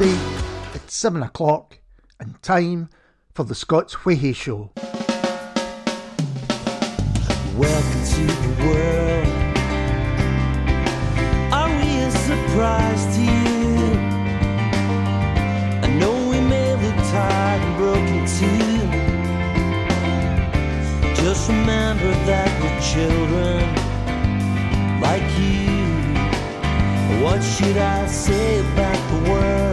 Sunday. It's 7 o'clock and time for the Scots Whay Hae Show. Welcome to the world. Are we a surprise to you? I know we may look tired and broken too. Just remember that we're children like you. What should I say about the world?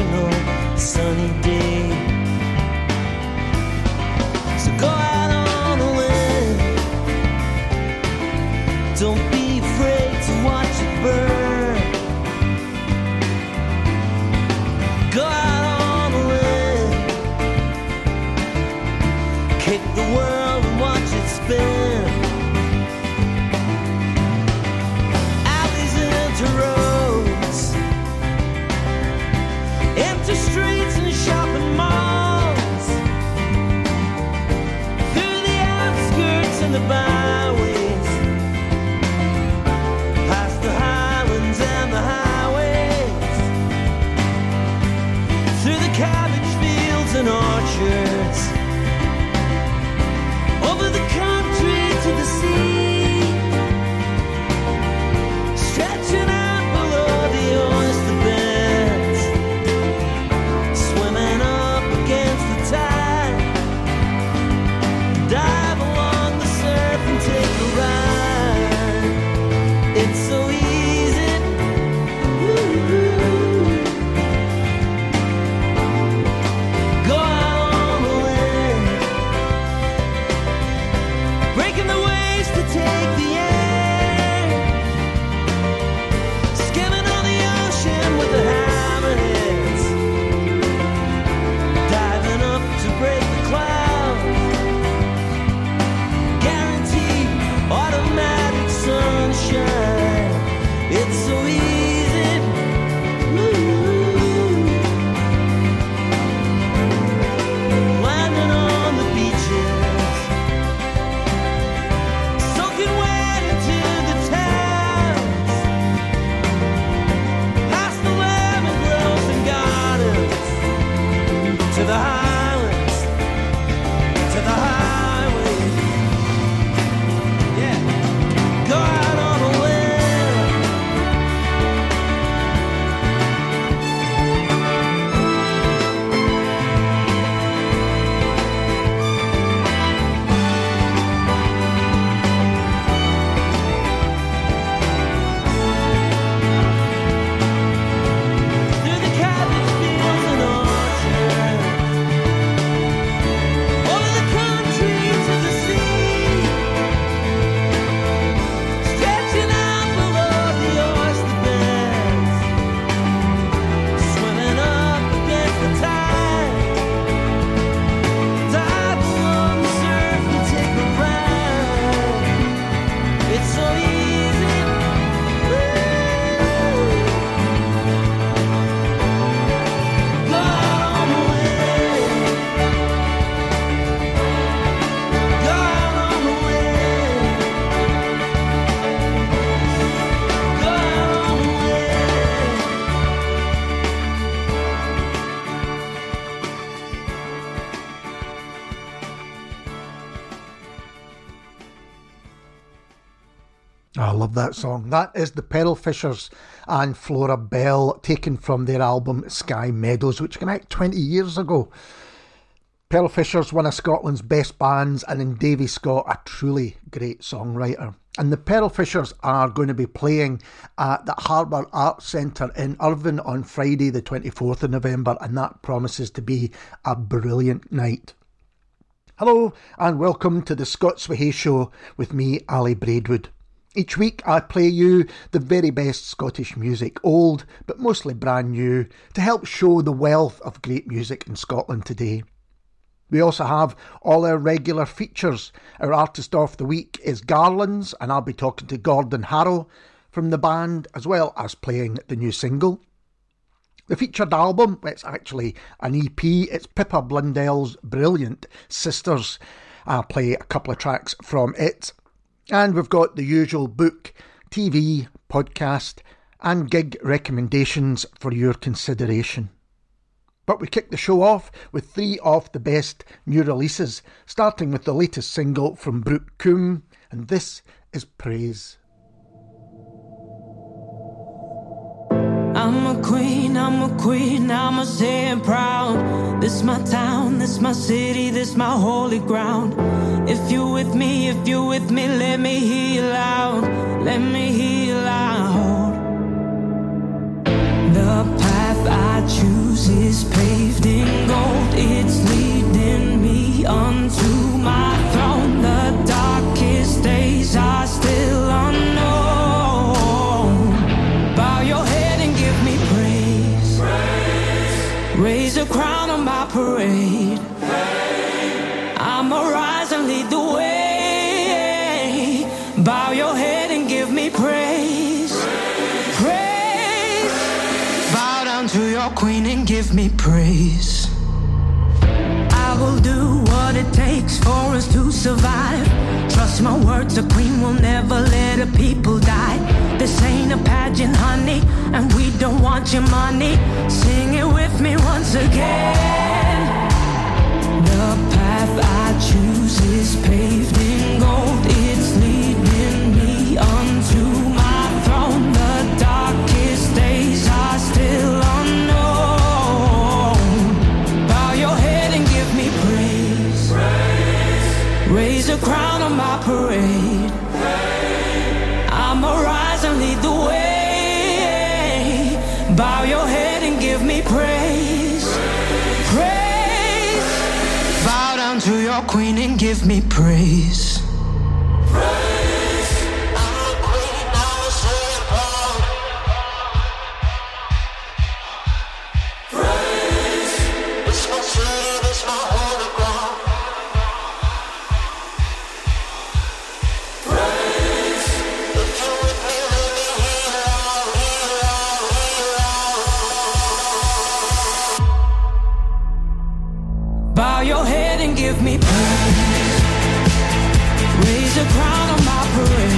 Occasional sunny day. Love that song. That is the Pearlfishers and Flora Bell, taken from their album Sky Meadows, which came out 20 years ago. Pearlfishers, one of Scotland's best bands, and in Davy Scott, a truly great songwriter. And the Pearlfishers are going to be playing at the Harbour Arts Centre in Irvine on Friday, the 24th of November, and that promises to be a brilliant night. Hello, and welcome to the Scots Whay Hae Show with me, Ali Braidwood. Each week I play you the very best Scottish music, old but mostly brand new, to help show the wealth of great music in Scotland today. We also have all our regular features. Our artist of the week is Garlands, and I'll be talking to Gordon Harrow from the band, as well as playing the new single. The featured album, it's actually an EP, it's Pippa Blundell's Brilliant Sisters. I'll play a couple of tracks from it. And we've got the usual book, TV, podcast, and gig recommendations for your consideration. But we kick the show off with three of the best new releases, starting with the latest single from Brooke Coombe, and this is Praise. I'm a queen, I'm a queen, I'm a say it proud. This my town, this my city, this my holy ground. If you with me, if you with me, let me hear you loud, let me hear you loud. The path I choose is paved in gold, it's leading me unto for us to survive. Trust my words, a queen will never let her people die. This ain't a pageant, honey, and we don't want your money. Sing it with me once again. The path I choose is paved in gold. It's crown on my parade. I'ma rise and lead the way. Bow your head and give me praise. Praise. Bow down to your queen and give me praise. Bow your head and give me praise. Raise a crown on my parade.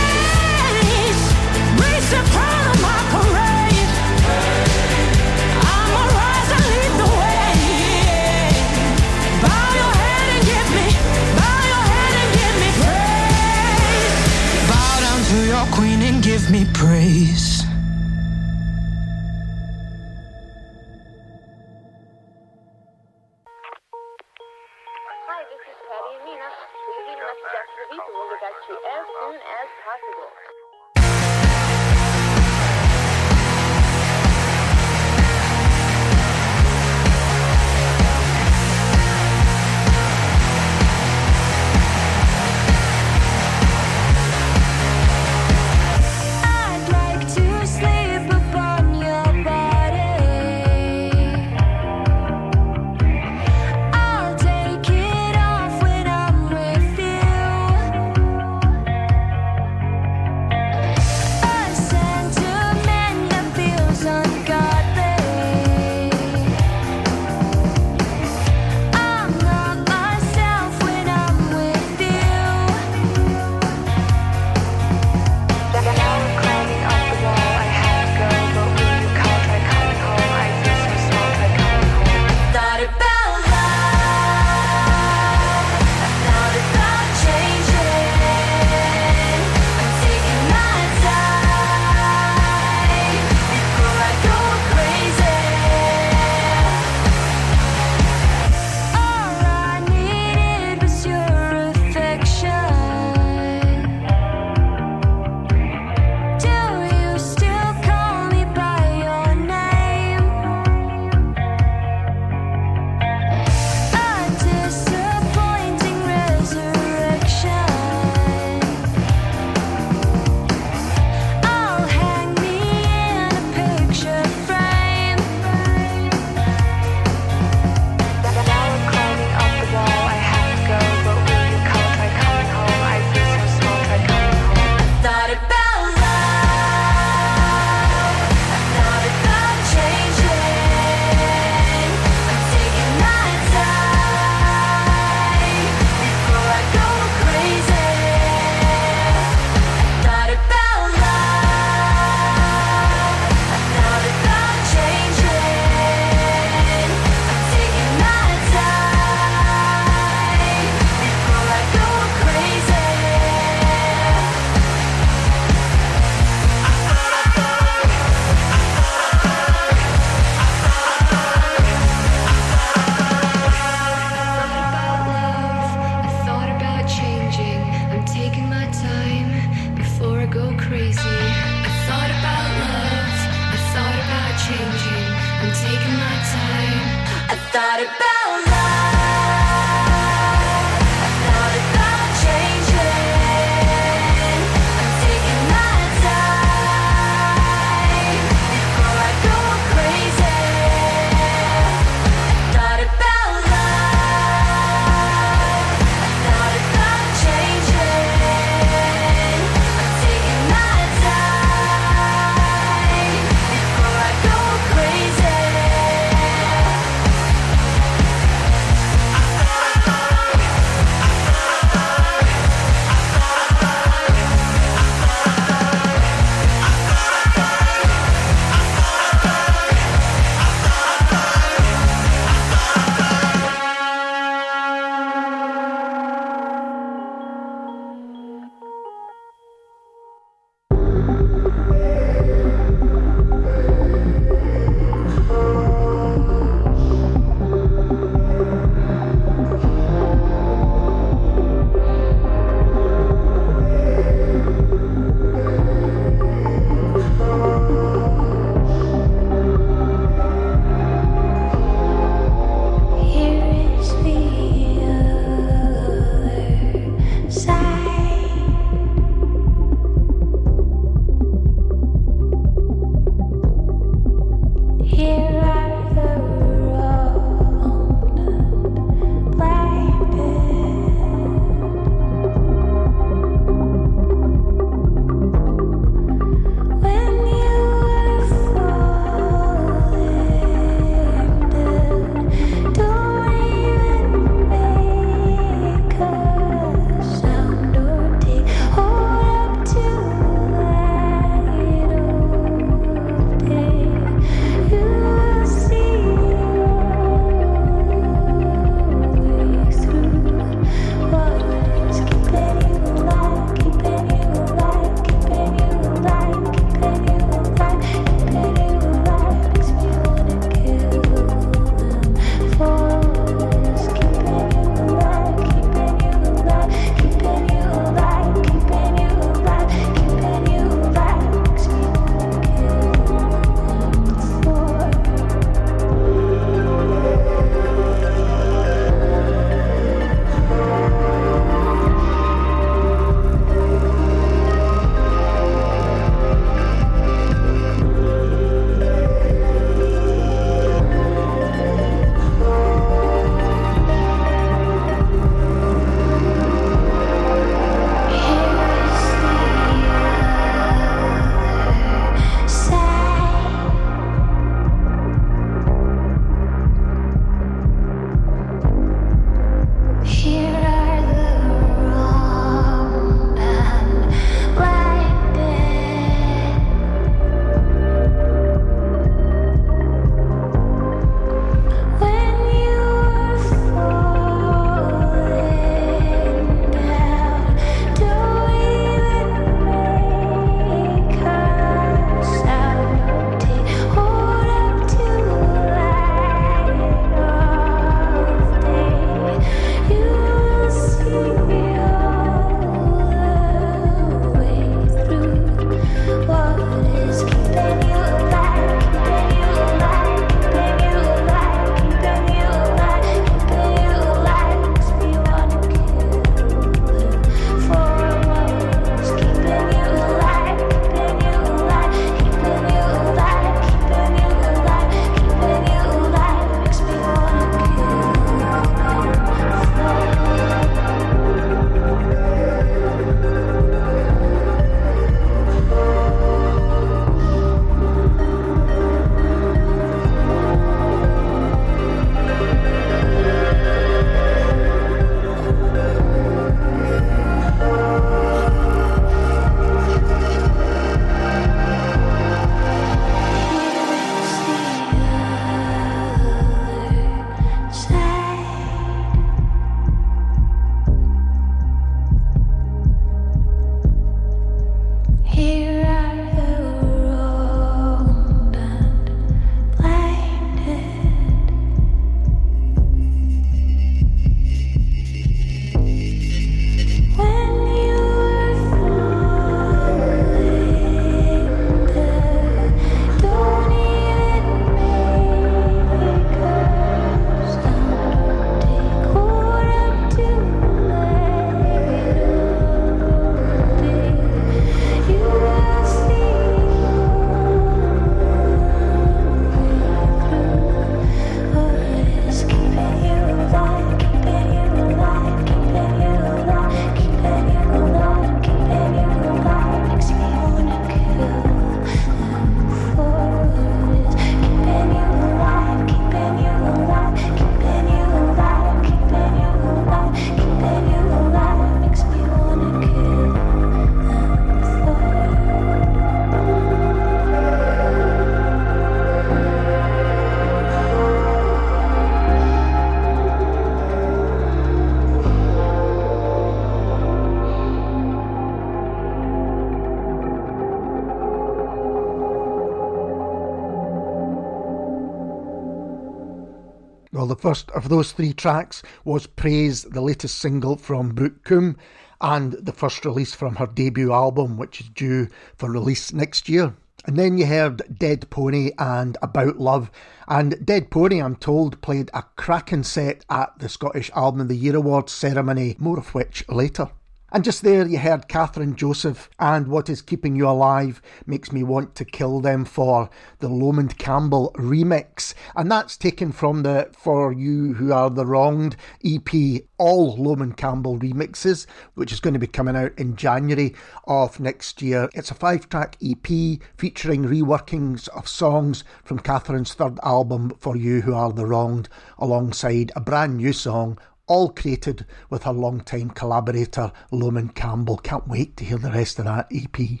First of those three tracks was Praise, the latest single from Brooke Coombe, and the first release from her debut album, which is due for release next year. And then you heard Dead Pony and About Love. And Dead Pony, I'm told, played a cracking set at the Scottish Album of the Year Awards ceremony, more of which later. And just there you heard Kathryn Joseph and What Is Keeping You Alive Makes Me Want to Kill Them for the Lomond Campbell remix. And that's taken from the For You Who Are the Wronged EP, all Lomond Campbell remixes, which is going to be coming out in January of next year. It's a five track EP featuring reworkings of songs from Kathryn's third album, For You Who Are the Wronged, alongside a brand new song all created with her long-time collaborator Lomond Campbell. Can't wait to hear the rest of that EP.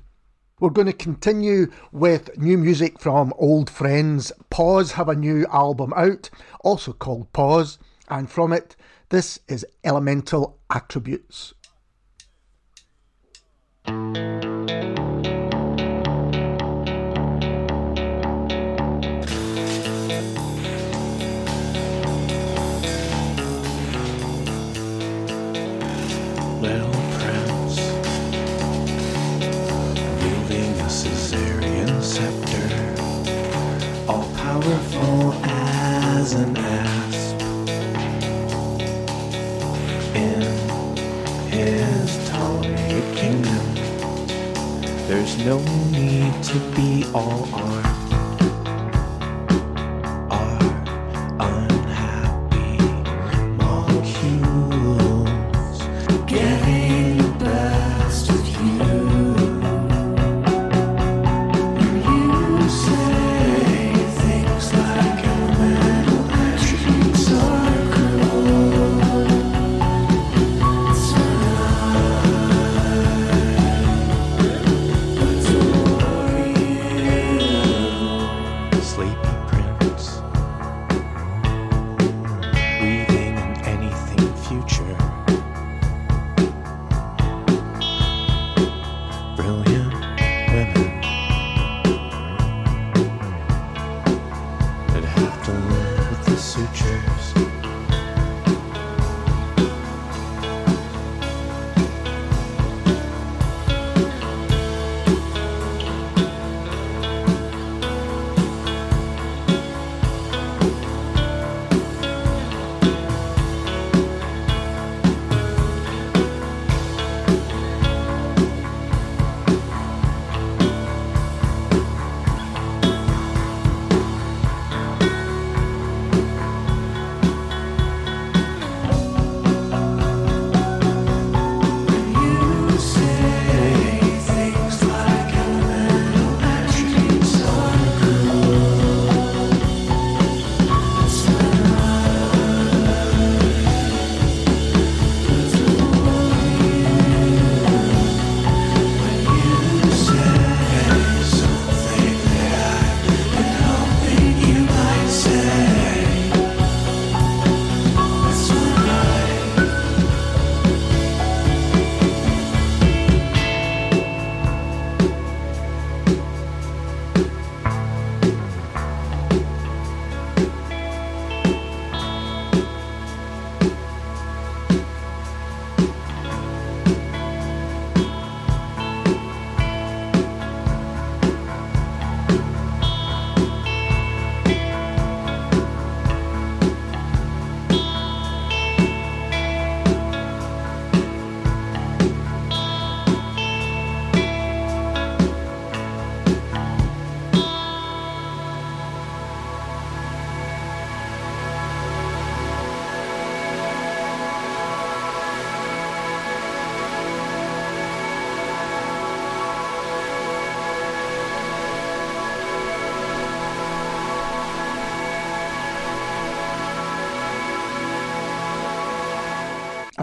We're going to continue with new music from old friends. Pause have a new album out, also called Pause, and from it, this is Elemental Attributes. Powerful as an asp. In his Ptolemaic kingdom, there's no need to be all armed.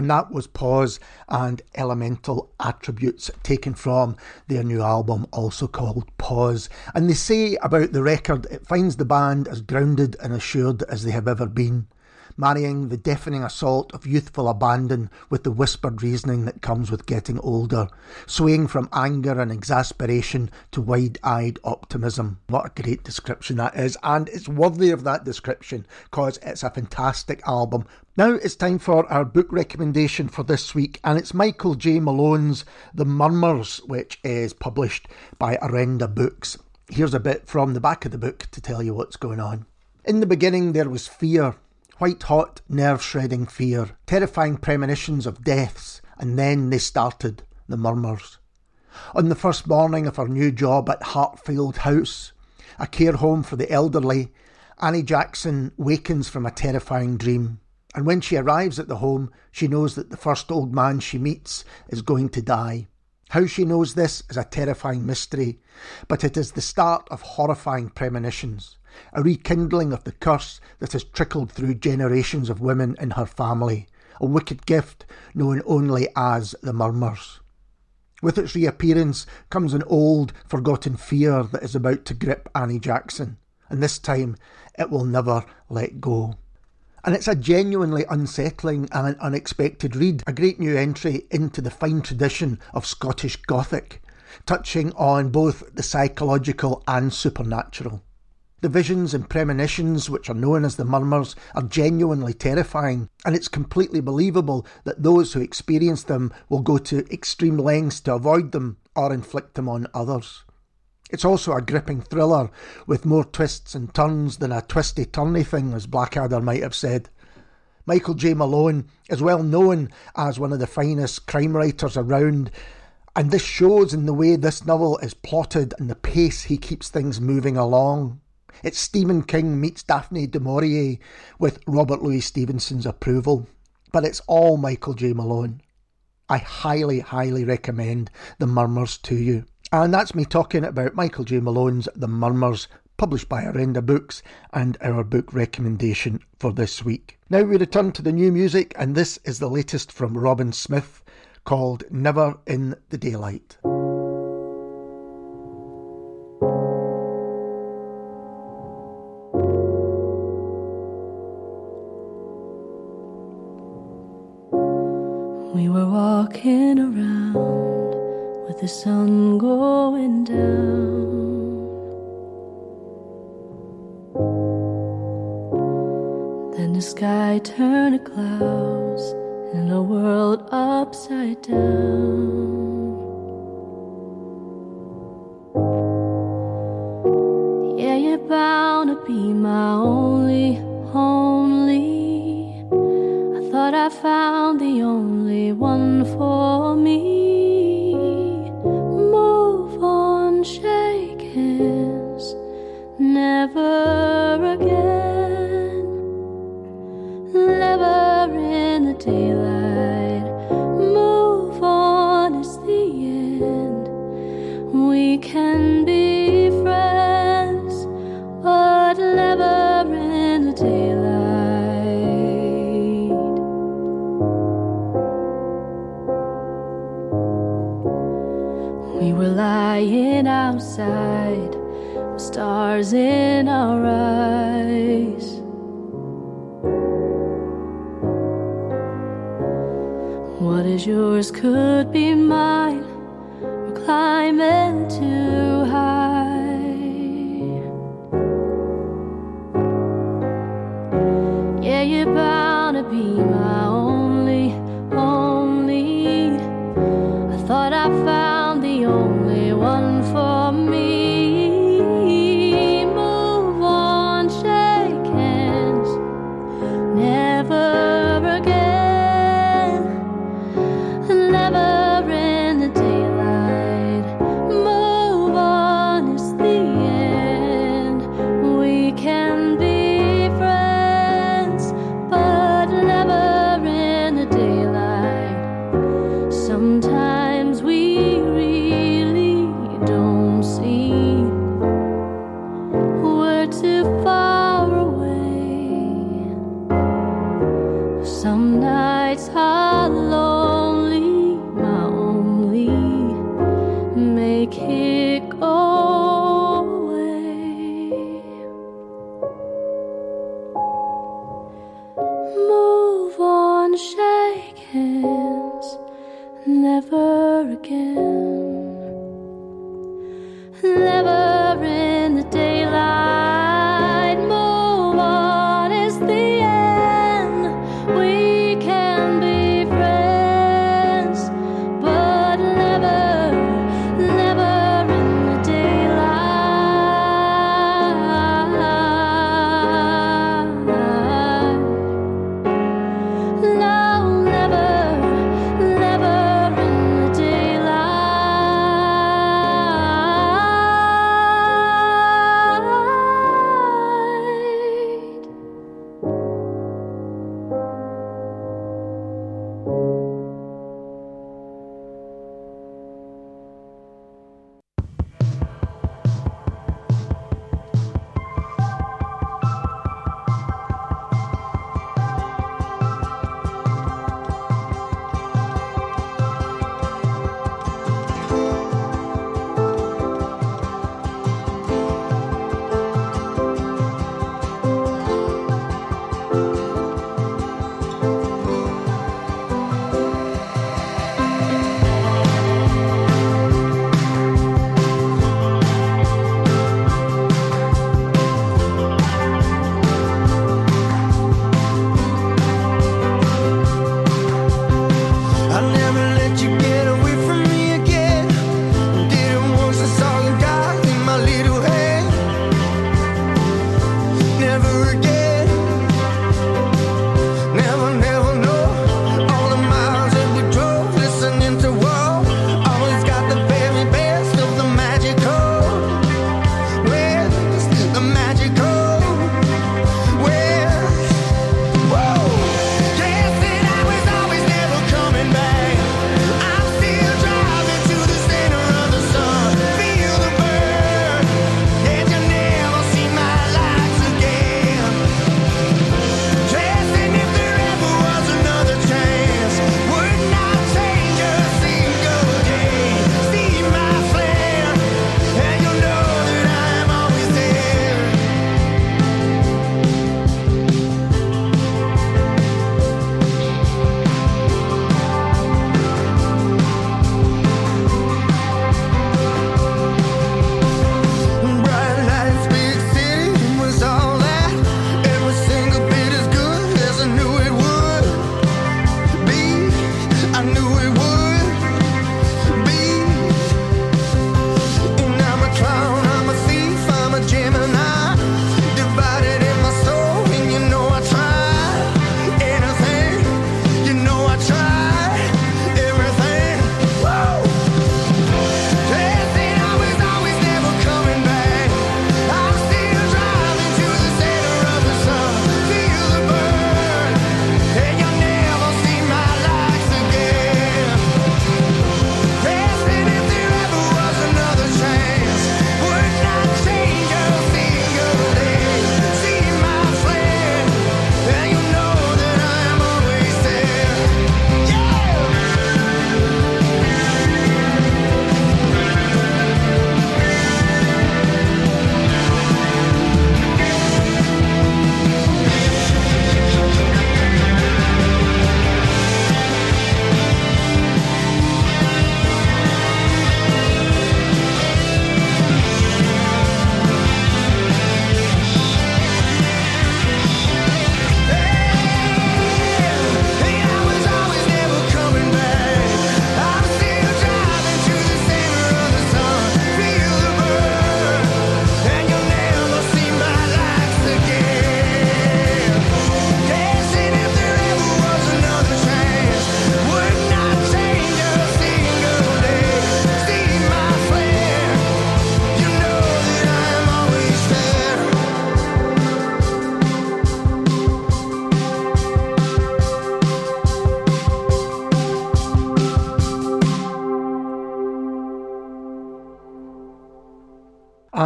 And that was Pause and Elemental Attributes taken from their new album, also called Pause. And they say about the record, it finds the band as grounded and assured as they have ever been. Marrying the deafening assault of youthful abandon with the whispered reasoning that comes with getting older, swaying from anger and exasperation to wide eyed optimism. What a great description that is, and it's worthy of that description because it's a fantastic album. Now it's time for our book recommendation for this week, and it's Michael J. Malone's The Murmurs, which is published by Orenda Books. Here's a bit from the back of the book to tell you what's going on. In the beginning, there was fear, white hot, nerve shredding fear, terrifying premonitions of deaths, and then they started the murmurs. On the first morning of her new job at Hartfield House, a care home for the elderly, Annie Jackson wakens from a terrifying dream. And when she arrives at the home, she knows that the first old man she meets is going to die. How she knows this is a terrifying mystery, but it is the start of horrifying premonitions, a rekindling of the curse that has trickled through generations of women in her family, a wicked gift known only as the murmurs. With its reappearance comes an old, forgotten fear that is about to grip Annie Jackson, and this time it will never let go. And it's a genuinely unsettling and unexpected read, a great new entry into the fine tradition of Scottish Gothic, touching on both the psychological and supernatural. The visions and premonitions, which are known as the murmurs, are genuinely terrifying, and it's completely believable that those who experience them will go to extreme lengths to avoid them or inflict them on others. It's also a gripping thriller with more twists and turns than a twisty turny thing, as Blackadder might have said. Michael J. Malone is well known as one of the finest crime writers around, and this shows in the way this novel is plotted and the pace he keeps things moving along. It's Stephen King meets Daphne du Maurier with Robert Louis Stevenson's approval, but it's all Michael J. Malone. I highly, highly recommend The Murmurs to you. And that's me talking about Michael J. Malone's The Murmurs, published by Orenda Books, and our book recommendation for this week. Now we return to the new music, and this is the latest from Robin Smith called Never in the Daylight. Clouds and the world upside down.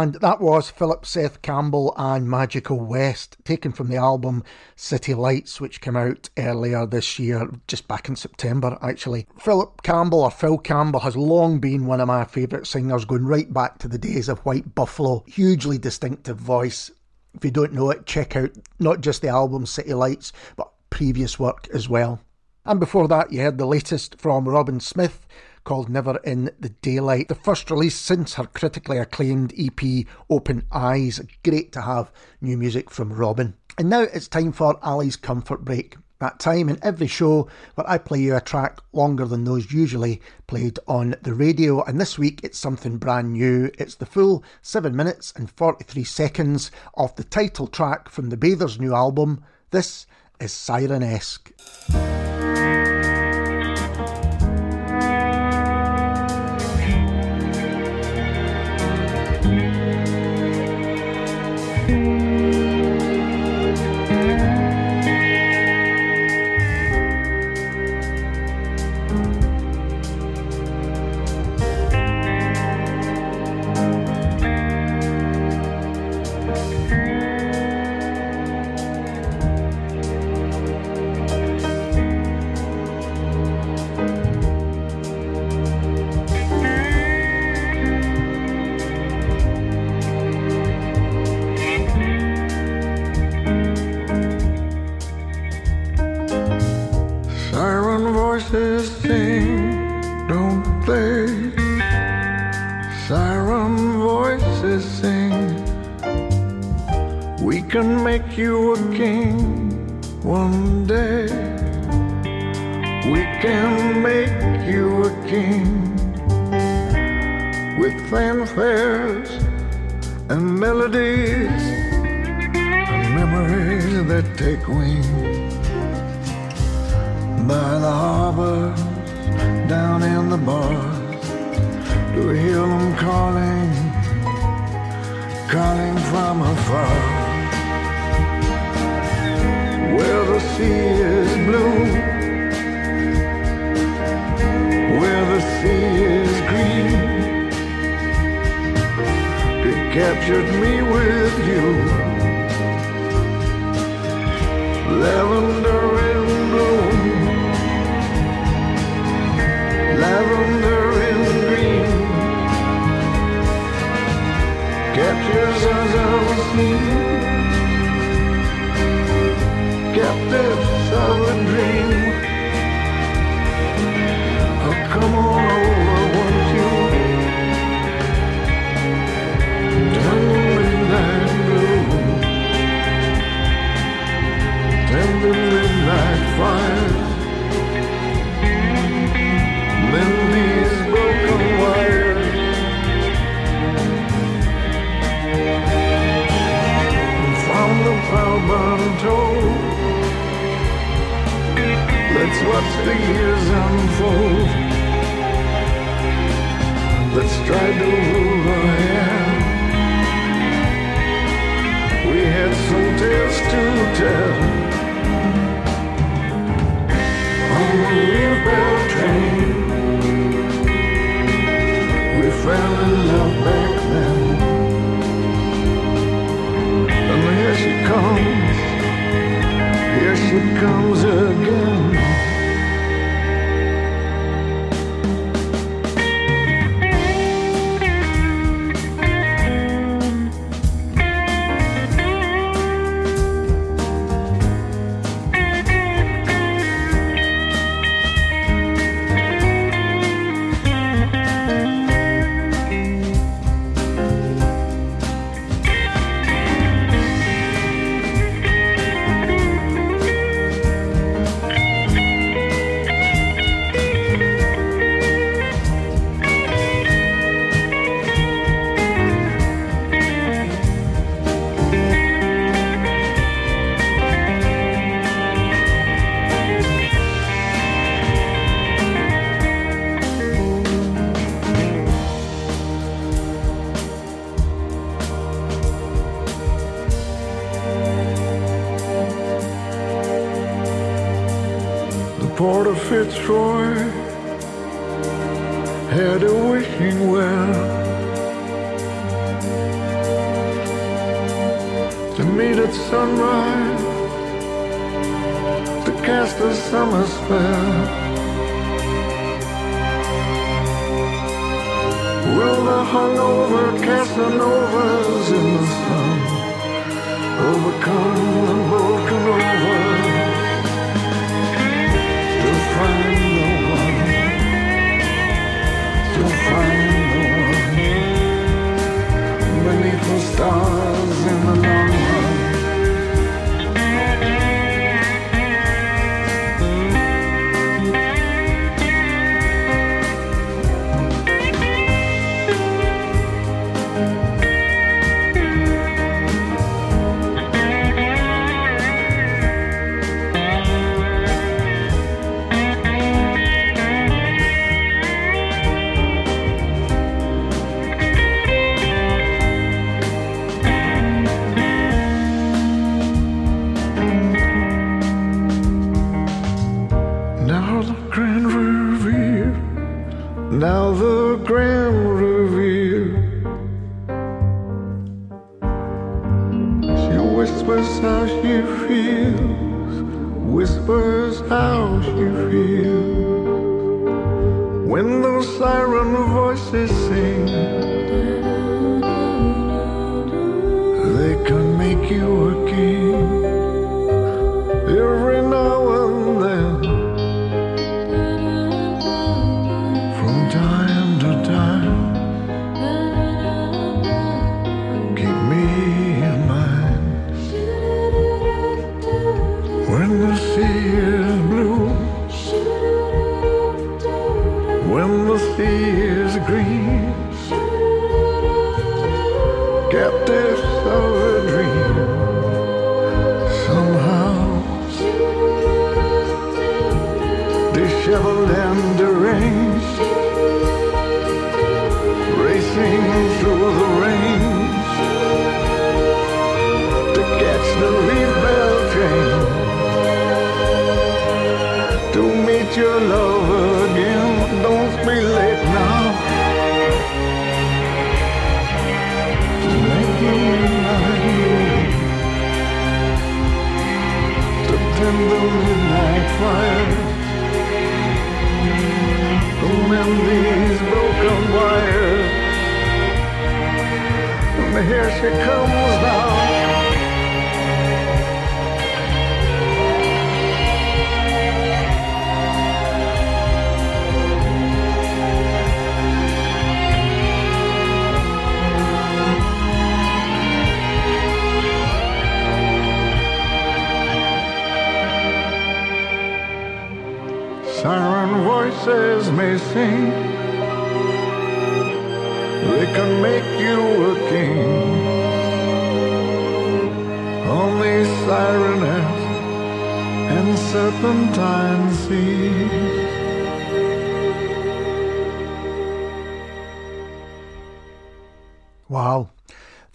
And that was Philip Seth Campbell and Magical West, taken from the album City Lights, which came out earlier this year, just back in September, actually. Philip Campbell, or Phil Campbell, has long been one of my favourite singers, going right back to the days of White Buffalo. Hugely distinctive voice. If you don't know it, check out not just the album City Lights, but previous work as well. And before that, you heard the latest from Robin Smith called Never in the Daylight. The first release since her critically acclaimed EP Open Eyes. Great to have new music from Robin. And now it's time for Ali's Comfort Break. That time in every show where I play you a track longer than those usually played on the radio. And this week it's something brand new. It's the full 7 minutes and 43 seconds of the title track from the Bathers' new album. This is Sirenesque. Calling, calling from afar. Where the sea is blue, where the sea is green, it captured me with you. Lavender unseen captives watch the years unfold Let's try to rule our hand We had some tales to tell On the wheelbarrow train we fell in love back then. And here she comes, here she comes again.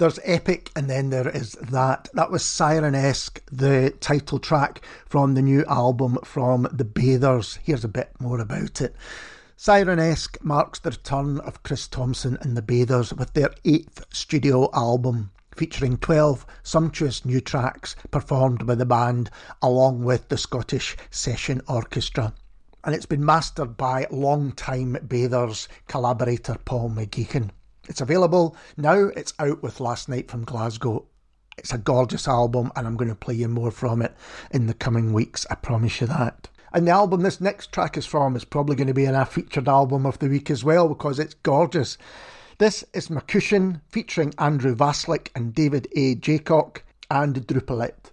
There's epic and then there is that. That was Sirenesque, the title track from the new album from The Bathers. Here's a bit more about it. Sirenesque marks the return of Chris Thomson and The Bathers with their eighth studio album, featuring 12 sumptuous new tracks performed by the band along with the Scottish Session Orchestra. And it's been mastered by long-time Bathers collaborator Paul McGeechan. It's available now. It's out with Last Night from Glasgow. It's a gorgeous album, and I'm going to play you more from it in the coming weeks. I promise you that. And the album this next track is from is probably going to be in our featured album of the week as well because it's gorgeous. This is Makushin featuring Andrew Wasylyk and David A. Jaycock and Drupelet.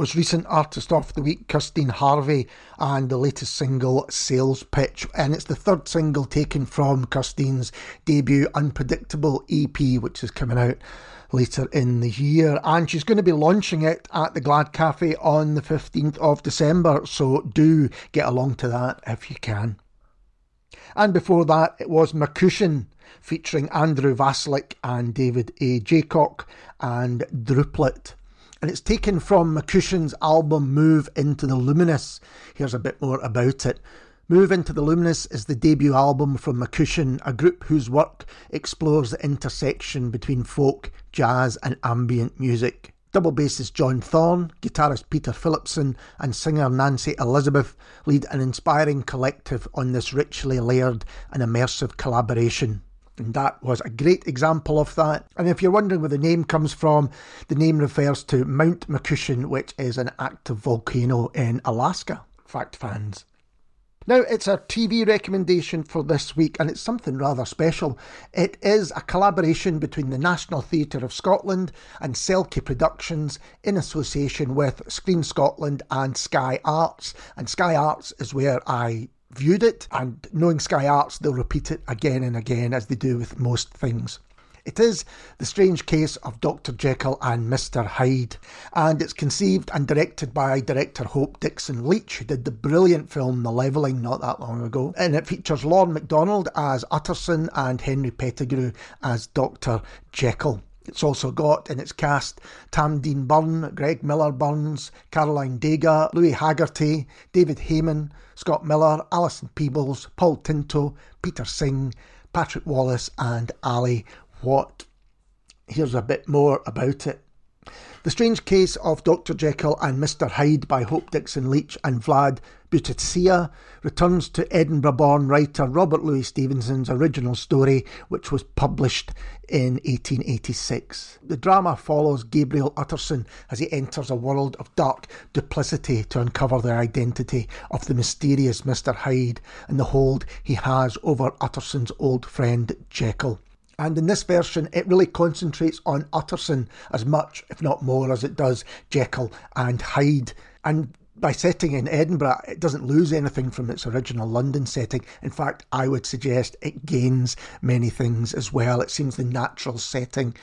Was recent Artist of the Week, Kirstine Harvey, and the latest single, Sales Pitch. And it's the third single taken from Kirstine's debut Unpredictable EP, which is coming out later in the year. And she's going to be launching it at the Glad Cafe on the 15th of December. So do get along to that if you can. And before that, it was Makushin featuring Andrew Wasylyk and David A. Jaycock and Drupelet and it's taken from Makushin's album Move into the Luminous. Here's a bit more about it. Move into the Luminous is the debut album from Makushin, a group whose work explores the intersection between folk, jazz, and ambient music. Double bassist John Thorne, guitarist Peter Phillipson, and singer Nancy Elizabeth lead an inspiring collective on this richly layered and immersive collaboration. And that was a great example of that. And if you're wondering where the name comes from, the name refers to Mount Makushin, which is an active volcano in Alaska. Fact fans. Now, it's our TV recommendation for this week, and it's something rather special. It is a collaboration between the National Theatre of Scotland and Selkie Productions in association with Screen Scotland and Sky Arts. And Sky Arts is where I viewed it, and knowing Sky Arts, they'll repeat it again and again as they do with most things. It is the strange case of Dr. Jekyll and Mr. Hyde, and it's conceived and directed by director Hope Dickson Leach, who did the brilliant film The Levelling not that long ago. And it features Lorne MacDonald as Utterson and Henry Pettigrew as Dr. Jekyll. It's also got in its cast Tam Dean Burn, Greg Miller Burns, Caroline Deyga, Louis Haggerty, David Hayman, Scott Miller, Alison Peebles, Paul Tinto, Peter Singh, Patrick Wallace, and Ali Watt. Here's a bit more about it. The Strange Case of Dr. Jekyll and Mr. Hyde by Hope Dickson Leach and Vlad Butucea returns to Edinburgh born writer Robert Louis Stevenson's original story, which was published in 1886. The drama follows Gabriel Utterson as he enters a world of dark duplicity to uncover the identity of the mysterious Mr. Hyde and the hold he has over Utterson's old friend Jekyll. And in this version, it really concentrates on Utterson as much, if not more, as it does Jekyll and Hyde. And by setting in Edinburgh, it doesn't lose anything from its original London setting. In fact, I would suggest it gains many things as well. It seems the natural setting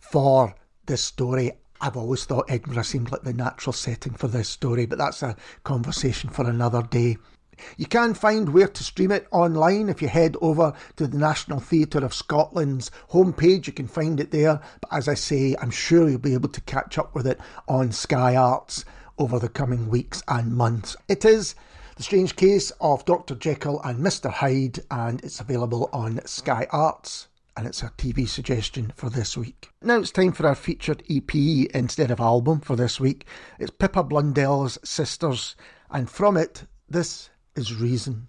for this story. I've always thought Edinburgh seemed like the natural setting for this story, but that's a conversation for another day. You can find where to stream it online if you head over to the National Theatre of Scotland's homepage. You can find it there. But as I say, I'm sure you'll be able to catch up with it on Sky Arts over the coming weeks and months. It is The Strange Case of Dr. Jekyll and Mr. Hyde, and it's available on Sky Arts. And it's a TV suggestion for this week. Now it's time for our featured EP instead of album for this week. It's Pippa Blundell's Sisters, and from it, this is Reason.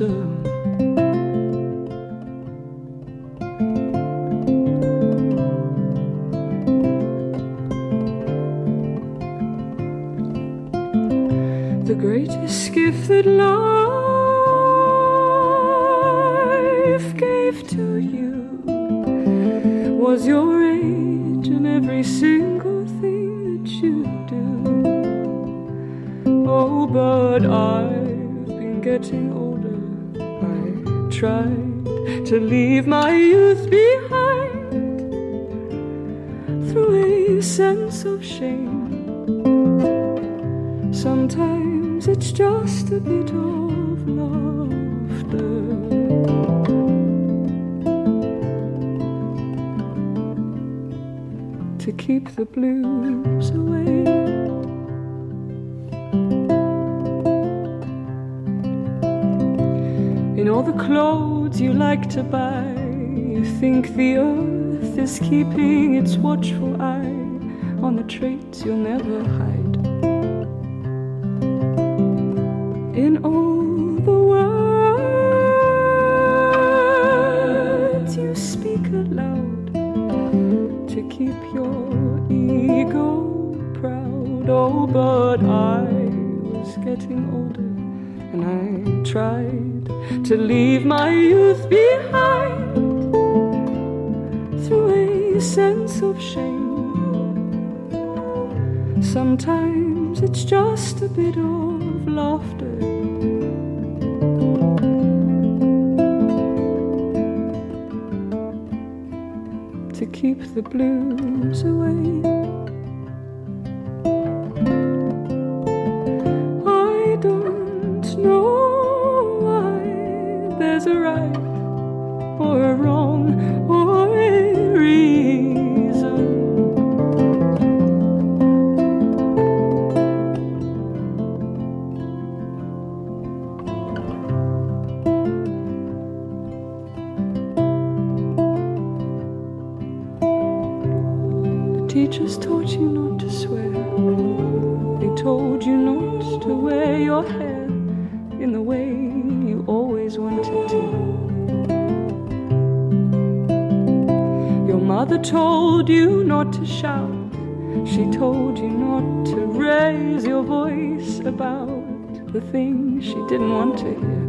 Lonesome. keep the blues away. to you.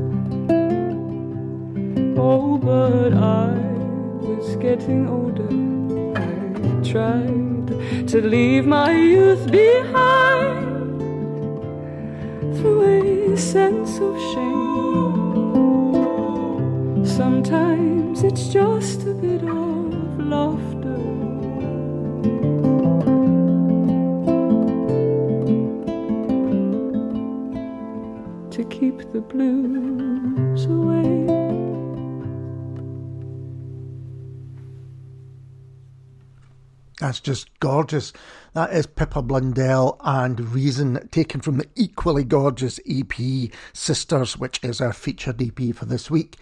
Gorgeous. That is Pippa Blundell and Reason, taken from the equally gorgeous EP Sisters, which is our featured EP for this week.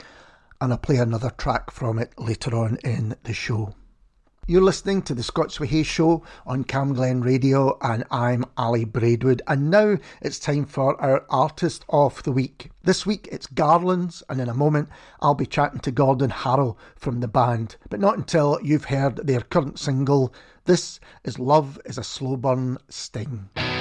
And I'll play another track from it later on in the show. You're listening to the Scots Whay Hae Show on Camglen Radio, and I'm Ali Braidwood. And now it's time for our Artist of the Week. This week it's Garlands, and in a moment I'll be chatting to Gordon Harrow from the band, but not until you've heard their current single, this is Love is a Slow Burn Sting.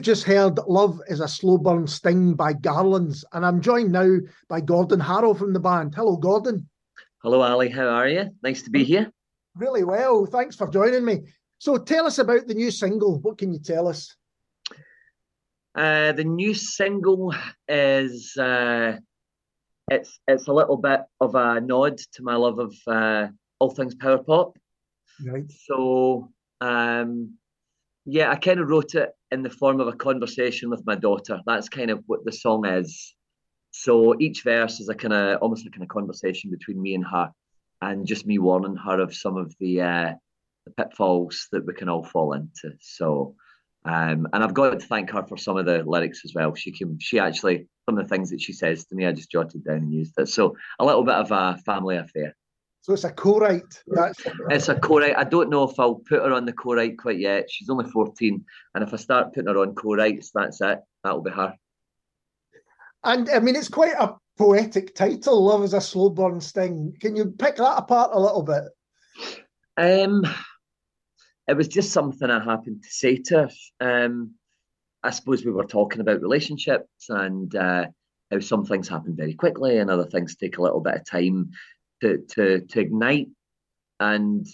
You've just heard Love is a Slow Burn Sting by Garlands. And I'm joined now by Gordon Harrow from the band. Hello, Gordon. Hello, Ali. How are you? Nice to be here. Really well. Thanks for joining me. So tell us about the new single. What can you tell us? Uh, the new single is uh, it's it's a little bit of a nod to my love of uh, all things power pop. Right. So um, yeah, I kind of wrote it in the form of a conversation with my daughter. That's kind of what the song is. So each verse is a kind of almost a kind of conversation between me and her, and just me warning her of some of the uh, the pitfalls that we can all fall into. So, um, and I've got to thank her for some of the lyrics as well. She can, she actually some of the things that she says to me, I just jotted down and used it. So a little bit of a family affair. So it's a co-write. That's It's a co-write. I don't know if I'll put her on the co-write quite yet. She's only 14. And if I start putting her on co-writes, that's it. That'll be her. and I mean it's quite a poetic title, Love is a Slow Burn Sting. Can you pick that apart a little bit? Um, it was just something I happened to say to her. Um, I suppose we were talking about relationships and uh, how some things happen very quickly and other things take a little bit of time to to to ignite. And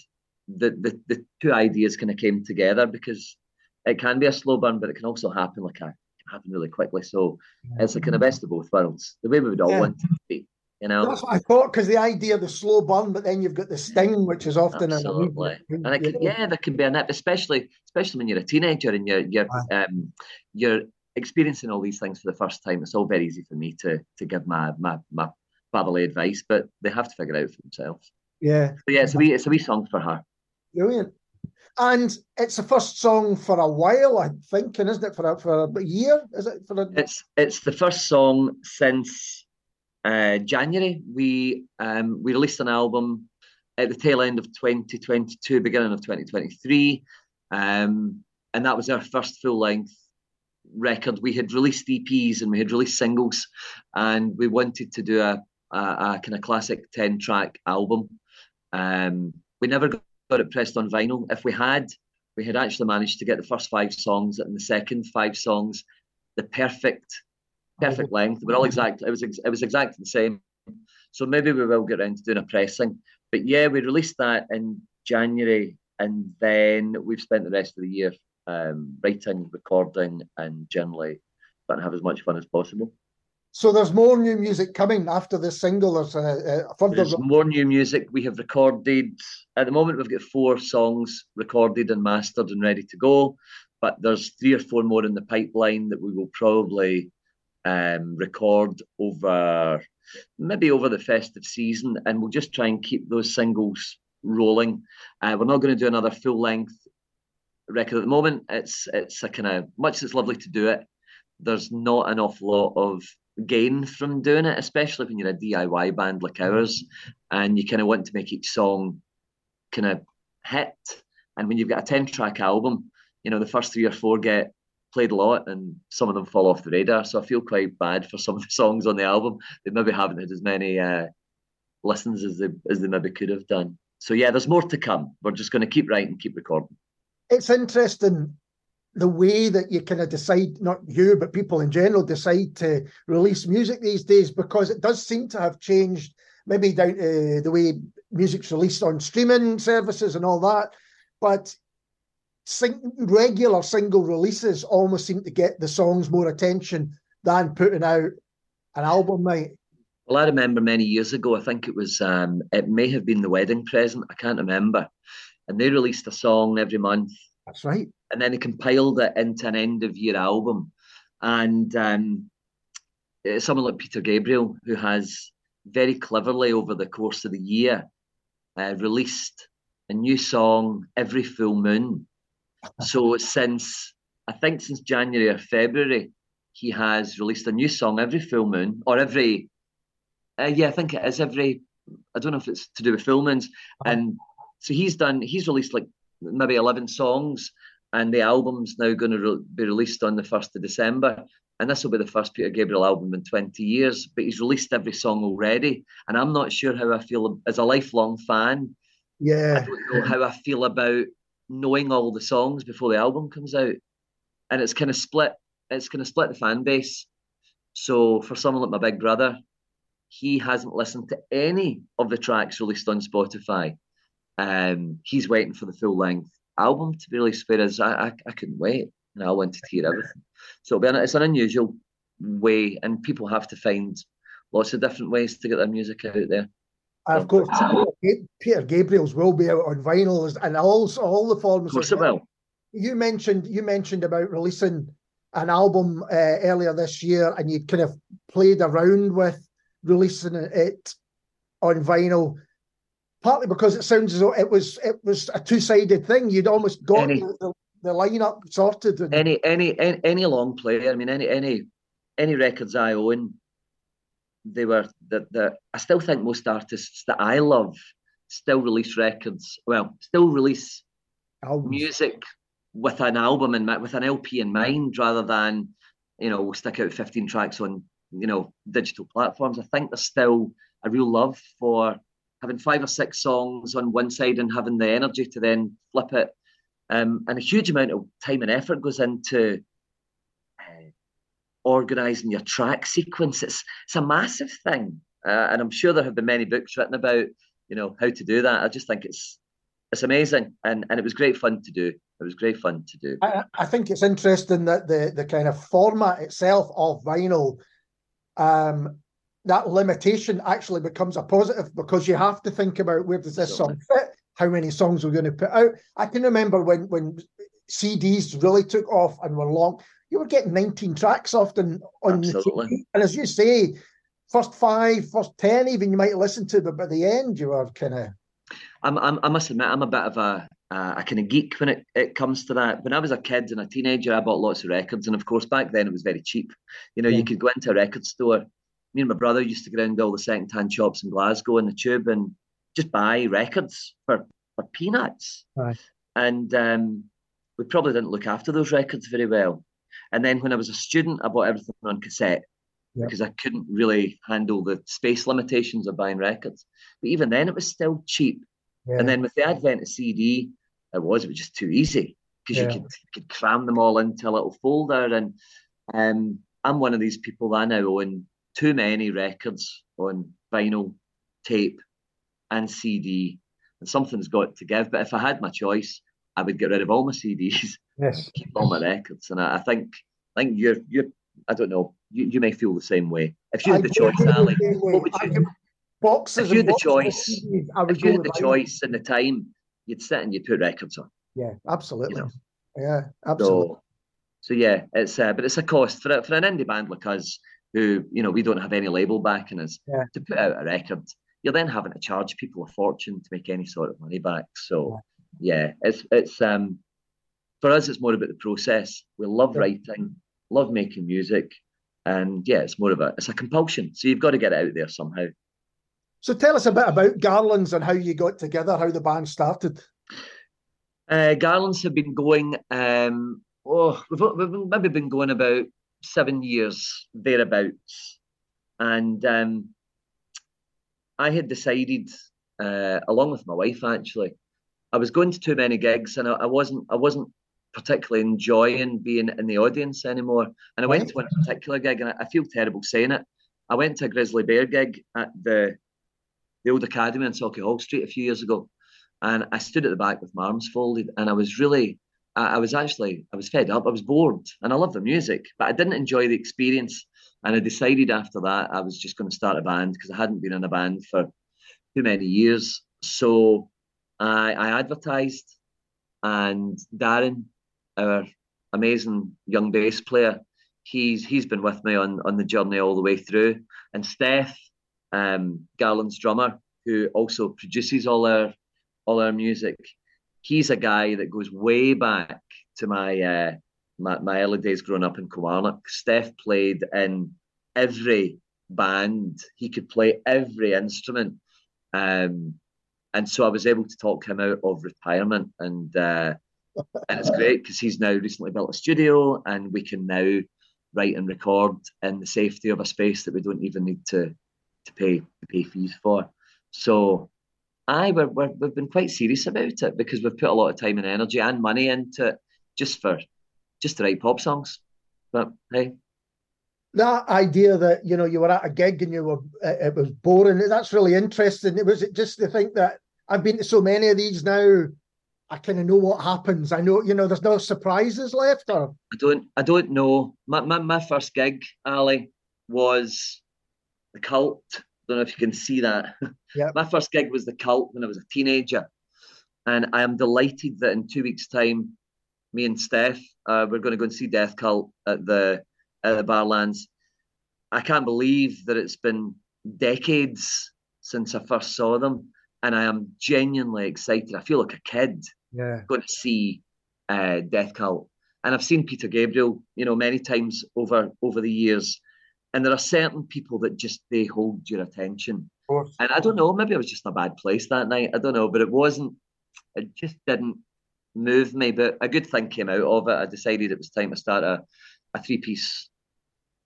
the the, the two ideas kind of came together because it can be a slow burn, but it can also happen like a can happen really quickly. So it's a kind of best of both worlds, the way we would all Yeah. want to be. You know, That's what I thought, because the idea of the slow burn, but then you've got the sting, which is often Absolutely. immediate- and it can, yeah, there can be a nip, especially especially when you're a teenager and you're you're um you're experiencing all these things for the first time. It's all very easy for me to to give my my my fatherly advice, but they have to figure it out for themselves. Yeah, So yeah, it's a wee it's a wee song for her. brilliant. And it's the first song for a while, I'm thinking, isn't it? For a, for a year, is it? For a, It's it's the first song since uh, January. We um, we released an album at the tail end of 2022, beginning of 2023, um, and that was our first full length record. We had released EPs and we had released singles, and we wanted to do a a, a kind of classic 10 track album. Um, we never got it pressed on vinyl. If we had, we had actually managed to get the first five songs and the second five songs the perfect perfect length. We're all exact. It was it was exactly the same. So maybe we will get around to doing a pressing. But yeah, we released that in January, and then we've spent the rest of the year um, writing, recording, and generally trying to have as much fun as possible. So there's more new music coming after this single. There's a, a further. There's more new music. We have recorded at the moment. We've got four songs recorded and mastered and ready to go. But there's three or four more in the pipeline that we will probably um, record over maybe over the festive season, and we'll just try and keep those singles rolling. Uh, we're not going to do another full length record at the moment. It's it's a kind of much as it's lovely to do it. There's not an awful lot of gain from doing it, especially when you're a DIY band like ours, and you kind of want to make each song kind of hit. And when you've got a ten track album, you know the first three or four get played a lot, and some of them fall off the radar. So I feel quite bad for some of the songs on the album. They maybe haven't had as many uh, listens as they as they maybe could have done. So yeah, there's more to come. We're just going to keep writing, keep recording. it's interesting the way that you kind of decide, not you, but people in general decide to release music these days because it does seem to have changed, maybe down to the way music's released on streaming services and all that. But sing- regular single releases almost seem to get the songs more attention than putting out an album, mate. Well, I remember many years ago. I think it was um, it may have been the wedding present. I can't remember. And they released a song every month. That's right. And then he compiled it into an end of year album. And um, uh, someone like Peter Gabriel, who has very cleverly over the course of the year uh, released a new song every full moon. so since I think since January or February, he has released a new song every full moon or every. Uh, yeah, I think it is every. I don't know if it's to do with full moons, and so he's done. He's released like maybe eleven songs, and the album's now going to re- be released on the first of December. And this will be the first Peter Gabriel album in 20 years, but he's released every song already. And I'm not sure how I feel as a lifelong fan. I Yeah. don't know how I feel about knowing all the songs before the album comes out. And it's kind of split, it's kind of split the fan base. So for someone like my big brother, he hasn't listened to any of the tracks released on Spotify. Um, he's waiting for the full length album to be released, whereas I, I, I couldn't wait. And I wanted to hear everything. So it'll be an, it's an unusual way, and people have to find lots of different ways to get their music out there. And of course, Peter Gabriel's will be out on vinyl and all all the forms. Of course, it will. You mentioned you mentioned about releasing an album uh, earlier this year, and you kind of played around with releasing it on vinyl. Partly because it sounds as though it was it was a two sided thing. You'd almost got Any- the, the, lineup sorted. And, any any any, any long play. I mean, any any any records I own, they were that the. I still think most artists that I love still release records. Well, still release albums. music with an album in mi- with an LP in mind, rather than you know stick out fifteen tracks on you know digital platforms. I think there's still a real love for having five or six songs on one side and having the energy to then flip it um, and a huge amount of time and effort goes into uh, organising your track sequence. It's it's a massive thing, uh, and I'm sure there have been many books written about you know how to do that. I just think it's it's amazing, and and it was great fun to do. It was great fun to do. I, I think it's interesting that the the kind of format itself of vinyl, um, that limitation actually becomes a positive because you have to think about where does this song fit, how many songs we're going to put out. I can remember when when CDs really took off and were long, you were getting 19 tracks often on the Absolutely. And as you say, first five, first ten, even you might listen to, but by the end you are kind of I'm, I'm, I must admit, I'm a bit of a, a, a kind of geek when it, it comes to that. When I was a kid and a teenager, I bought lots of records. And of course, back then it was very cheap. You know, Yeah. you could go into a record store. Me and my brother used to go around all the second hand shops in Glasgow in the tube and just buy records for, for peanuts. Right. And um, we probably didn't look after those records very well. And then when I was a student, I bought everything on cassette Yeah. because I couldn't really handle the space limitations of buying records. But even then, it was still cheap. yeah. And then with the advent of CD, it was it was just too easy because Yeah. you could you could cram them all into a little folder. And um, I'm one of these people that I now own too many records on vinyl, tape, and CD. And something's got to give. But if I had my choice, I would get rid of all my CDs, yes. keep all my records. And I, I think I think you're you're I don't know. You, you may feel the same way. If you had the choice, Ali, the what would you Boxes If you had the choice- CDs, if you had the vinyl. choice and the time, you'd sit and you'd put records on. Yeah, absolutely. know. Yeah, absolutely. So, so yeah, it's uh, but it's a cost for for an indie band like us, who you know we don't have any label backing us Yeah. to put out a record. You're then having to charge people a fortune to make any sort of money back. So yeah, it's it's um for us it's more about the process. We love Yeah. writing, love making music, and yeah, it's more of a it's a compulsion. So you've got to get it out there somehow. So tell us a bit about Garlands and how you got together, how the band started. Uh, Garlands have been going. Um, oh, we've, we've maybe been going about seven years thereabouts, and um, I had decided, uh, along with my wife, actually, I was going to too many gigs, and I, I wasn't. I wasn't particularly enjoying being in the audience anymore. And I went to one particular gig, and I, I feel terrible saying it. I went to a Grizzly Bear gig at the the old academy on Sauchiehall Hall Street a few years ago, and I stood at the back with my arms folded, and I was really, I, was actually, I was fed up. I was bored, and I loved the music, but I didn't enjoy the experience. And I decided after that I was just going to start a band because I hadn't been in a band for too many years. So I, I advertised, and Darren our amazing young bass player, he's he's been with me on on the journey all the way through. And Steph, um, Garland's drummer, who also produces all our all our music, he's a guy that goes way back to my uh, my, my early days growing up in Kilmarnock. Steph played in every band. He could play every instrument. Um, and so I was able to talk him out of retirement, and uh, and it's great because he's now recently built a studio, and we can now write and record in the safety of a space that we don't even need to to pay to pay fees for. So, I we're, we're, we've been quite serious about it because we've put a lot of time and energy and money into it just for just to write pop songs. But hey, that idea that you know you were at a gig and you were it was boring that's really interesting it was it just to think that i've been to so many of these now i kind of know what happens i know you know there's no surprises left or I don't I don't know. My my, my first gig, Ali, was the cult. Don't know if you can see that. Yep. My first gig was the cult when I was a teenager. And I am delighted that in two weeks' time, me and Steph, uh, we're going to go and see Death Cult at the at the Barrowlands. I can't believe that it's been decades since I first saw them, and I am genuinely excited. I feel like a kid yeah going to see uh, Death Cult, and I've seen Peter Gabriel, you know, many times over over the years, and there are certain people that just they hold your attention. of course And I don't know, maybe I was just in a bad place that night. I don't know, but it wasn't. It just didn't move me. But a good thing came out of it. I decided it was time to start a, a three piece,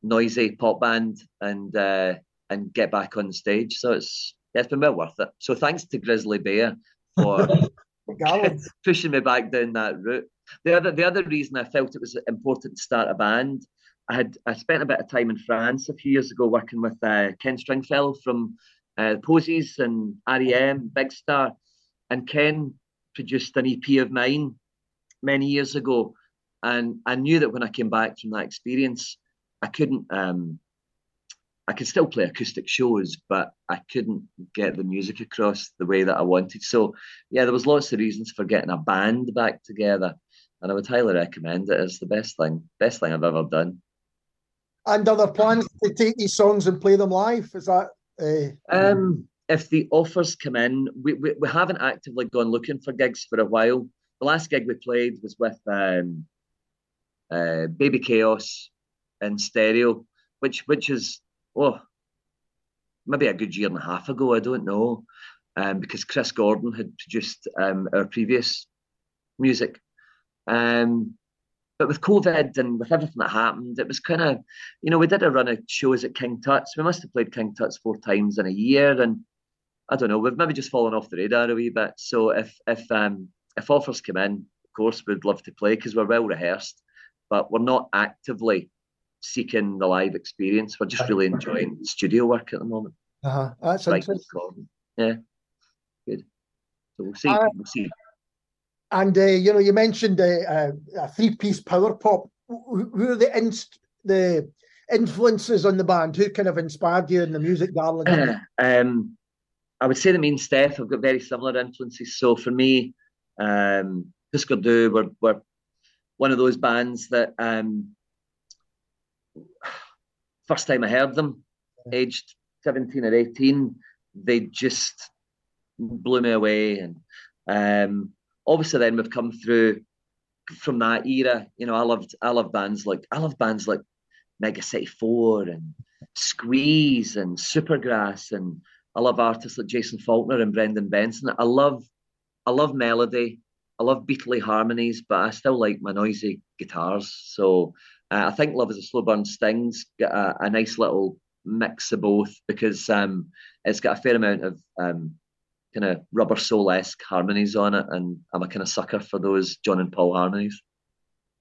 noisy pop band and uh, and get back on stage. So it's yeah, it's been well worth it. So thanks to Grizzly Bear for pushing me back down that route. The other the other reason I felt it was important to start a band, I had I spent a bit of time in France a few years ago working with uh, Ken Stringfellow from uh, Posies and REM, Big Star, and Ken produced an EP of mine many years ago, and I knew that when I came back from that experience, I couldn't. Um, I could still play acoustic shows, but I couldn't get the music across the way that I wanted. So, yeah, there was lots of reasons for getting a band back together, and I would highly recommend it. It's the best thing, best thing I've ever done. And are there plans to take these songs and play them live is that uh, Um, if the offers come in, we, we, we haven't actively gone looking for gigs for a while. The last gig we played was with um, uh, Baby Chaos in stereo, which which is oh maybe a good year and a half ago. I don't know, um, because Chris Gordon had produced um, our previous music. Um, but with COVID and with everything that happened, it was kind of, you know, we did a run of shows at King Tut's. We must have played King Tut's four times in a year, and I don't know, we've maybe just fallen off the radar a wee bit. So if if um if offers come in, of course we'd love to play because we're well rehearsed, but we're not actively seeking the live experience. We're just really enjoying studio work at the moment. uh-huh. that's Right, interesting. Yeah, good. So we'll see. Uh, we'll see. And uh, you know you mentioned uh, uh, a three-piece power pop. Who are the inst- the influences on the band? Who kind of inspired you in the music darling? Um, I would say that me and Steph. Have got very similar influences. So for me, um, Husker Du were, were one of those bands that um, first time I heard them, aged 17 or 18, they just blew me away. And um, obviously then we've come through from that era. You know, I loved I love bands like I love bands like Mega City Four and Squeeze and Supergrass and I love artists like Jason Falkner and Brendan Benson. I love I love melody. I love beatly harmonies, but I still like my noisy guitars. So uh, I think Love is a Slow Burn Stings got a, a nice little mix of both because um, it's got a fair amount of um, kind of rubber soul esque harmonies on it, and I'm a kind of sucker for those John and Paul harmonies.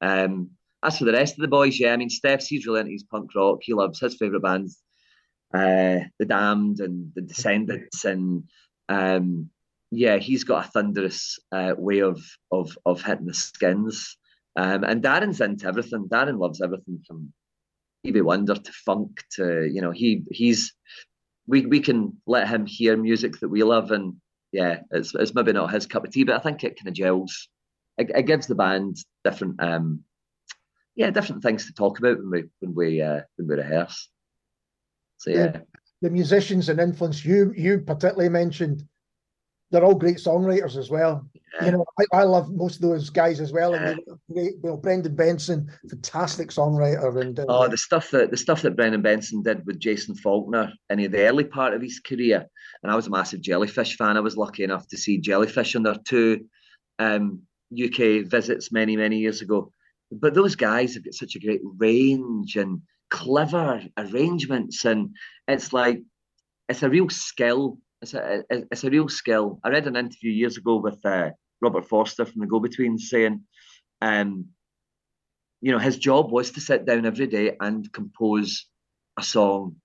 Um, as for the rest of the boys, yeah, I mean, Steph's he's really into his punk rock. He loves his favourite bands, uh, The Damned and The Descendents, and um, yeah, he's got a thunderous uh, way of of of hitting the skins. Um, and Darren's into everything. Darren loves everything from Stevie Wonder to funk to you know he he's we we can let him hear music that we love and yeah it's it's maybe not his cup of tea but I think it kind of gels it, it gives the band different um yeah different things to talk about when we when we uh, when we rehearse. So yeah. Yeah. The musicians and influence you you particularly mentioned, they're all great songwriters as well. Yeah. You know, I, I love most of those guys as well. And great, you know, Brendan Benson, fantastic songwriter, and uh, Oh, the stuff that the stuff that Brendan Benson did with Jason Falkner in the early part of his career, and I was a massive Jellyfish fan. I was lucky enough to see Jellyfish on their two um, UK visits many many years ago. But those guys have got such a great range and clever arrangements, and it's like it's a real skill. It's a it- it's a real skill. I read an interview years ago with uh, Robert Forster from the Go Between saying, um, you know, his job was to sit down every day and compose a song.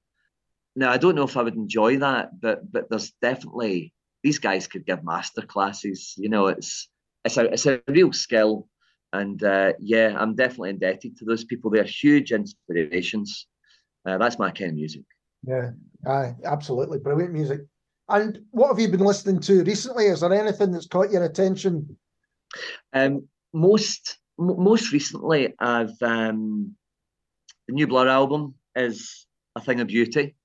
Now, I don't know if I would enjoy that, but but there's definitely these guys could give master classes. You know, it's it's a it's a real skill, and uh, yeah, I'm definitely indebted to those people. They're huge inspirations. Uh, that's my kind of music. yeah, aye, absolutely brilliant music. And what have you been listening to recently? Is there anything that's caught your attention? Um, most m- most recently, I've um, the new Blur album is a thing of beauty.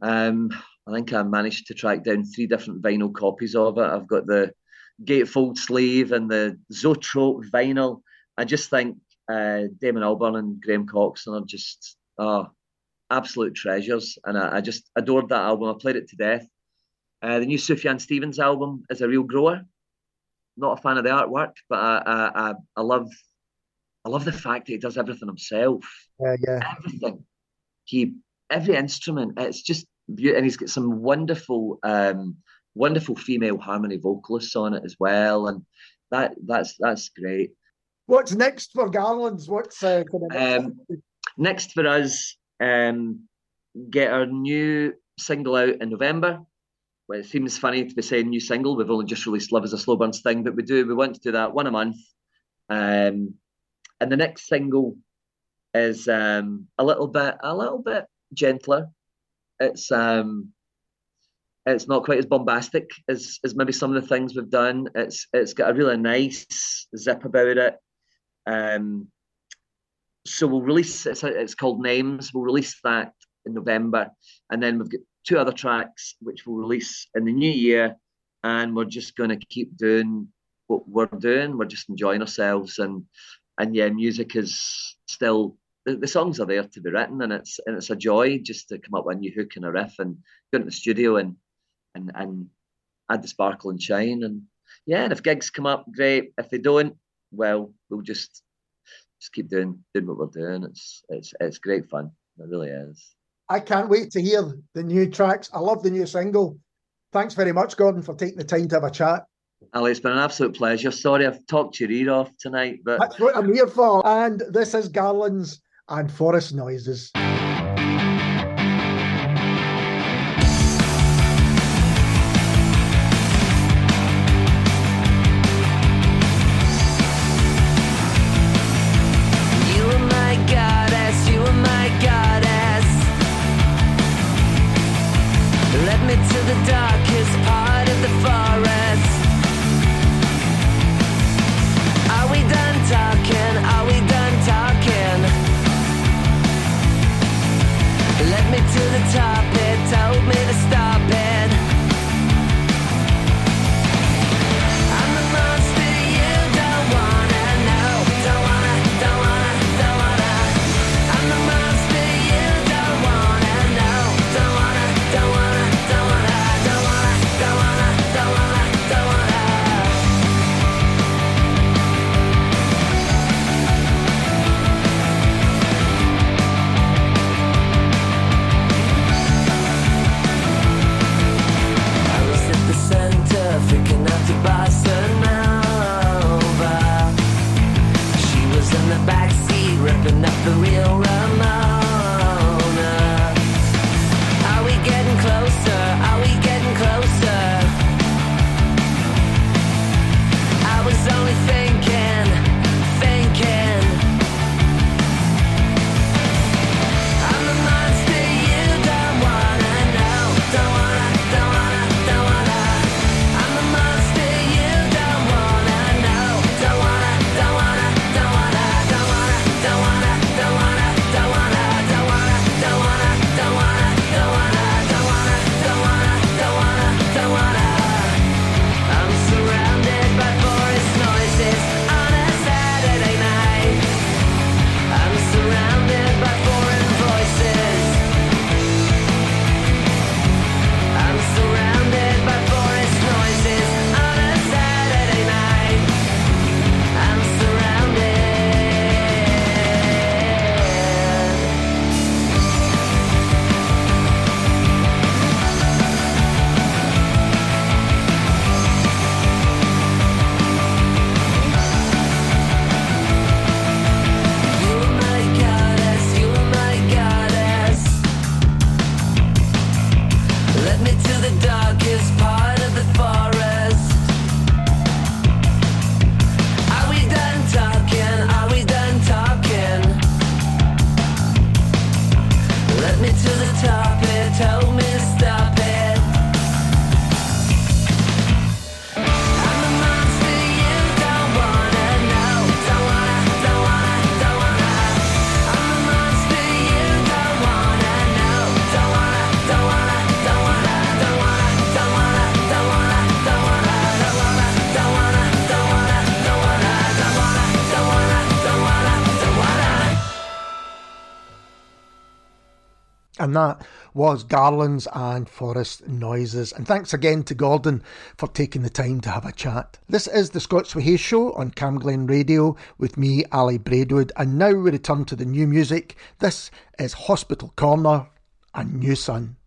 Um, I think I managed to track down three different vinyl copies of it. I've got the gatefold sleeve and the Zoetrope vinyl. I just think uh, Damon Albarn and Graham Coxon are just absolute treasures, and I, I just adored that album. I played it to death. Uh, the new Sufjan Stevens album is a real grower not a fan of the artwork, but I, I, I, I love, I love the fact that he does everything himself. Yeah, yeah, Everything. He, every instrument. It's just beautiful, and he's got some wonderful, um, wonderful female harmony vocalists on it as well, and that that's that's great. What's next for Garlands? What's uh, kind of next? Um, next for us, um, get our new single out in November. Well, it seems funny to be saying new single. We've only just released "Love Is a Slow Burn Sting," but we do we want to do that one a month. Um, and the next single is um, a little bit a little bit gentler. It's um, it's not quite as bombastic as as maybe some of the things we've done. It's it's got a really nice zip about it. Um, so we'll release it's, it's called Names. We'll release that in November, and then we've got two other tracks which we'll release in the new year, and we're just going to keep doing what we're doing. We're just enjoying ourselves, and and yeah, music is still the, the songs are there to be written, and it's and it's a joy just to come up with a new hook and a riff and go into the studio and and and add the sparkle and shine, and yeah, and if gigs come up, great. If they don't, well, we'll just just keep doing doing what we're doing. It's it's it's great fun. It really is. I can't wait to hear the new tracks. I love the new single. Thanks very much, Gordon, for taking the time to have a chat. Ali, it's been an absolute pleasure. Sorry I've talked your ear off tonight, but That's what I'm here for. And this is Garlands and Forest Noises. and that was Garlands and Forest Noises. And thanks again to Gordon for taking the time to have a chat. This is the Scots Whay Hae Show on Camglen Radio with me, Ali Braidwood, and now we return to the new music. This is Hospital Corner and New Sun.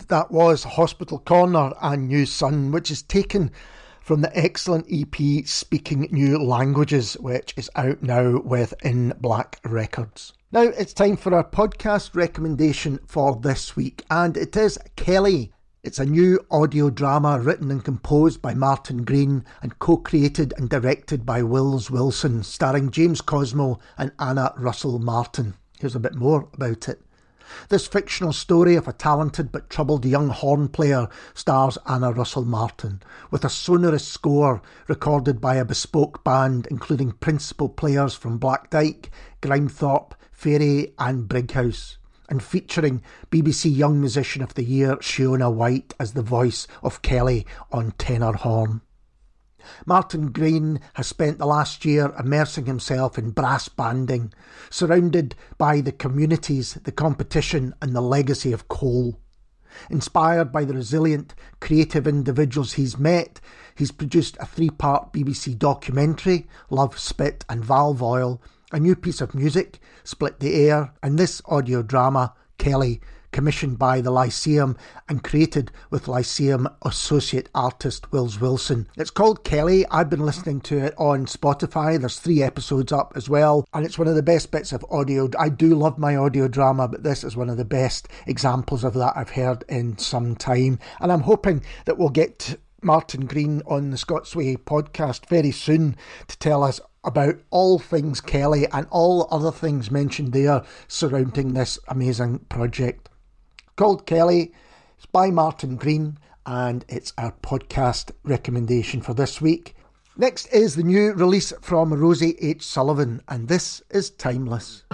And that was Hospital Corner and New Sun, which is taken from the excellent EP Speaking New Languages, which is out now with In Black Records. Now it's time for our podcast recommendation for this week, and it is Kelly. It's a new audio drama written and composed by Martin Green and co created and directed by Wils Wilson, starring James Cosmo and Anna Russell Martin. Here's a bit more about it. This fictional story of a talented but troubled young horn player stars Anna Russell Martin, with a sonorous score recorded by a bespoke band including principal players from Black Dyke, Grimethorpe, Fairey, and Brighouse, and featuring BBC Young Musician of the Year Shiona White as the voice of Kelly on tenor horn. Martin Green has spent the last year immersing himself in brass banding, surrounded by the communities, the competition, and the legacy of coal. Inspired by the resilient, creative individuals he's met, he's produced a three part BBC documentary, Love, Spit, and Valve Oil, a new piece of music, Split the Air, and this audio drama, Kelly, commissioned by the Lyceum and created with Lyceum associate artist Wils Wilson. It's called Kelly. I've been listening to it on Spotify. There's three episodes up as well, and it's one of the best bits of audio. I do love my audio drama, but this is one of the best examples of that I've heard in some time. And I'm hoping that we'll get Martin Green on the Scots Whay podcast very soon to tell us about all things Kelly and all other things mentioned there surrounding this amazing project called Kelly. It's by Martin Green, and it's our podcast recommendation for this week. Next is the new release from Rosie H. Sullivan, and this is Timeless.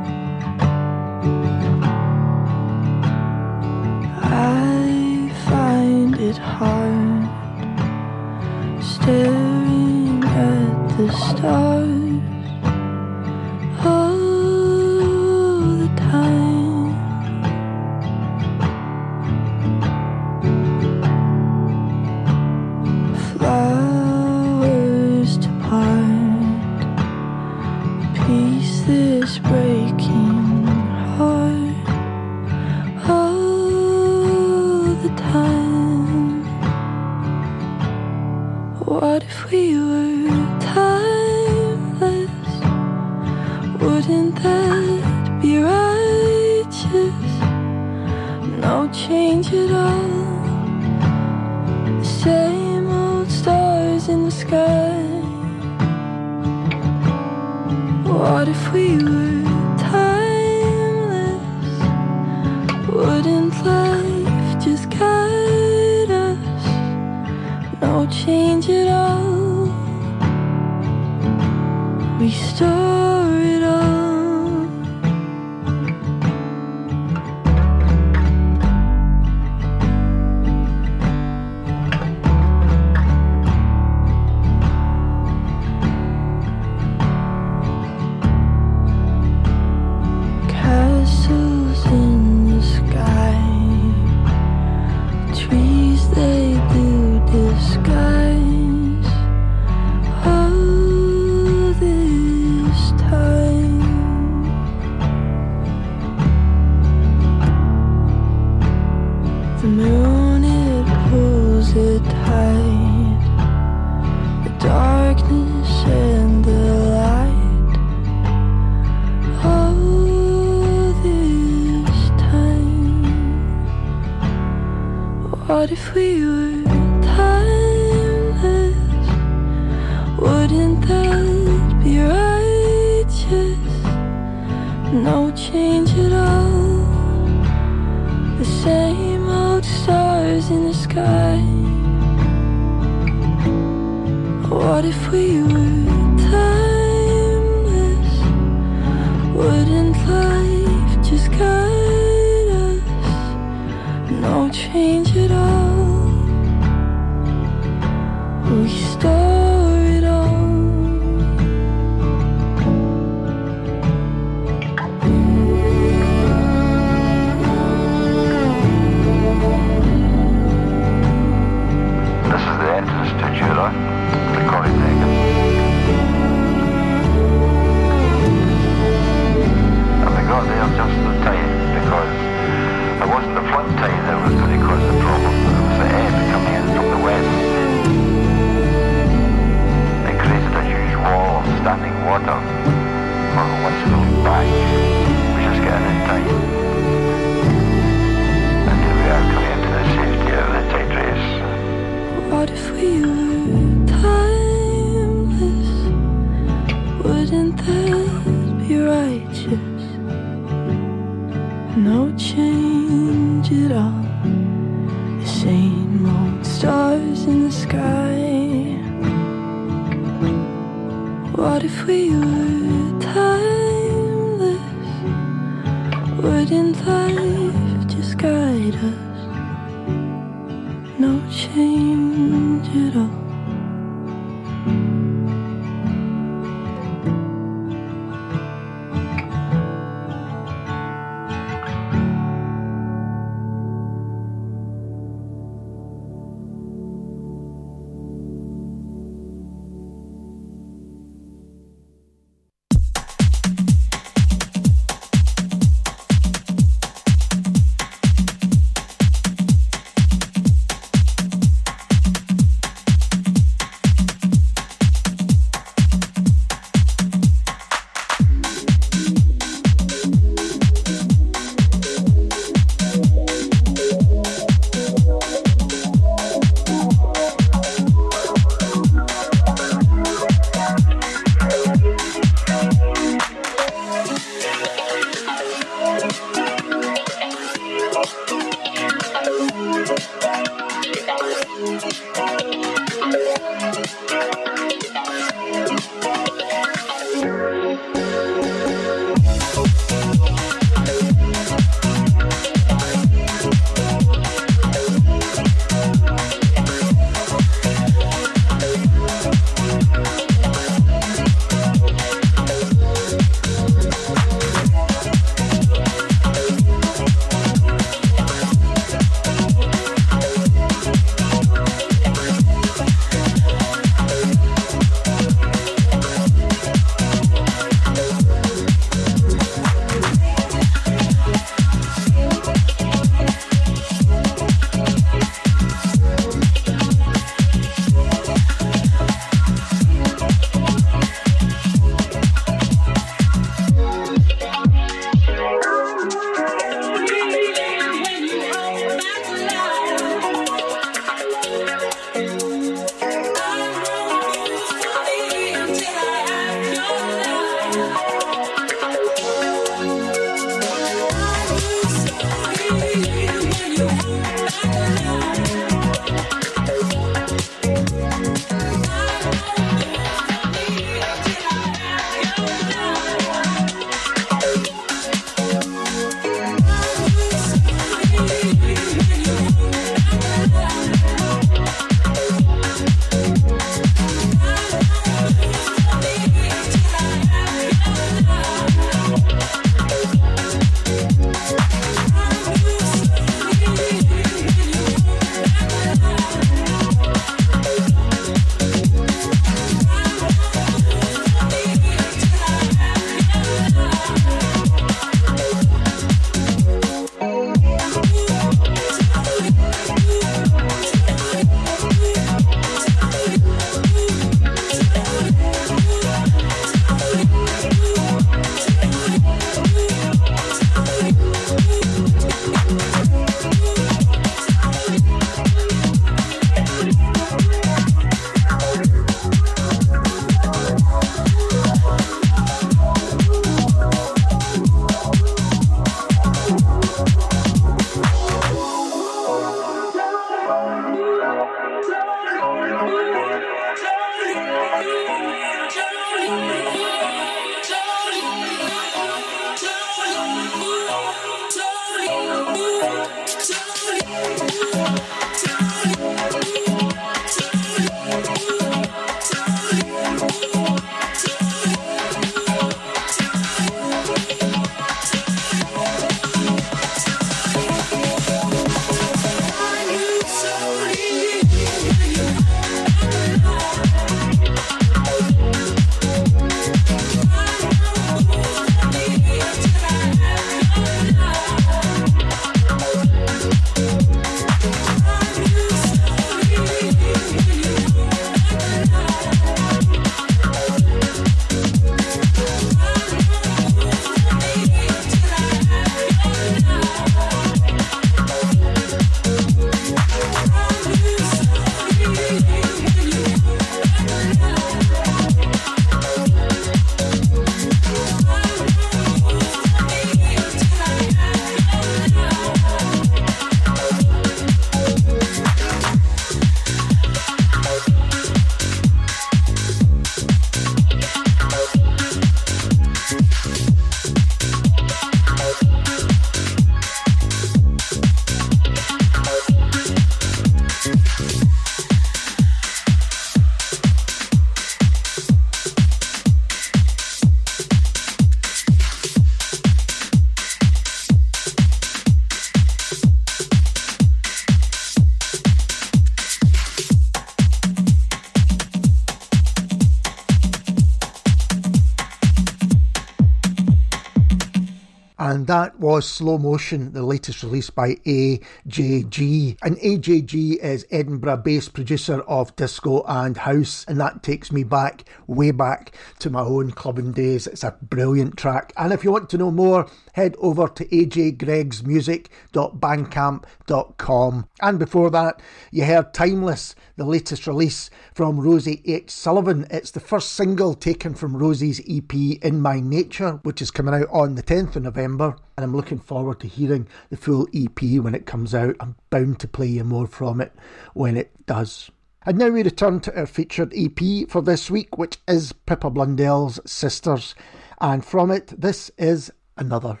Was Slow Motion, the latest release by AJG. And AJG is Edinburgh based producer of disco and house, and that takes me back, way back to my own clubbing days. It's a brilliant track. And if you want to know more, head over to ajgregsmusic.bandcamp.com. And before that, you heard Timeless, the latest release from Rosie H. Sullivan. It's the first single taken from Rosie's EP In My Nature, which is coming out on the 10th of November. And I'm looking forward to hearing the full EP when it comes out. I'm bound to play you more from it when it does. And now we return to our featured EP for this week, which is Pippa Blundell's Sisters. And from it, this is another.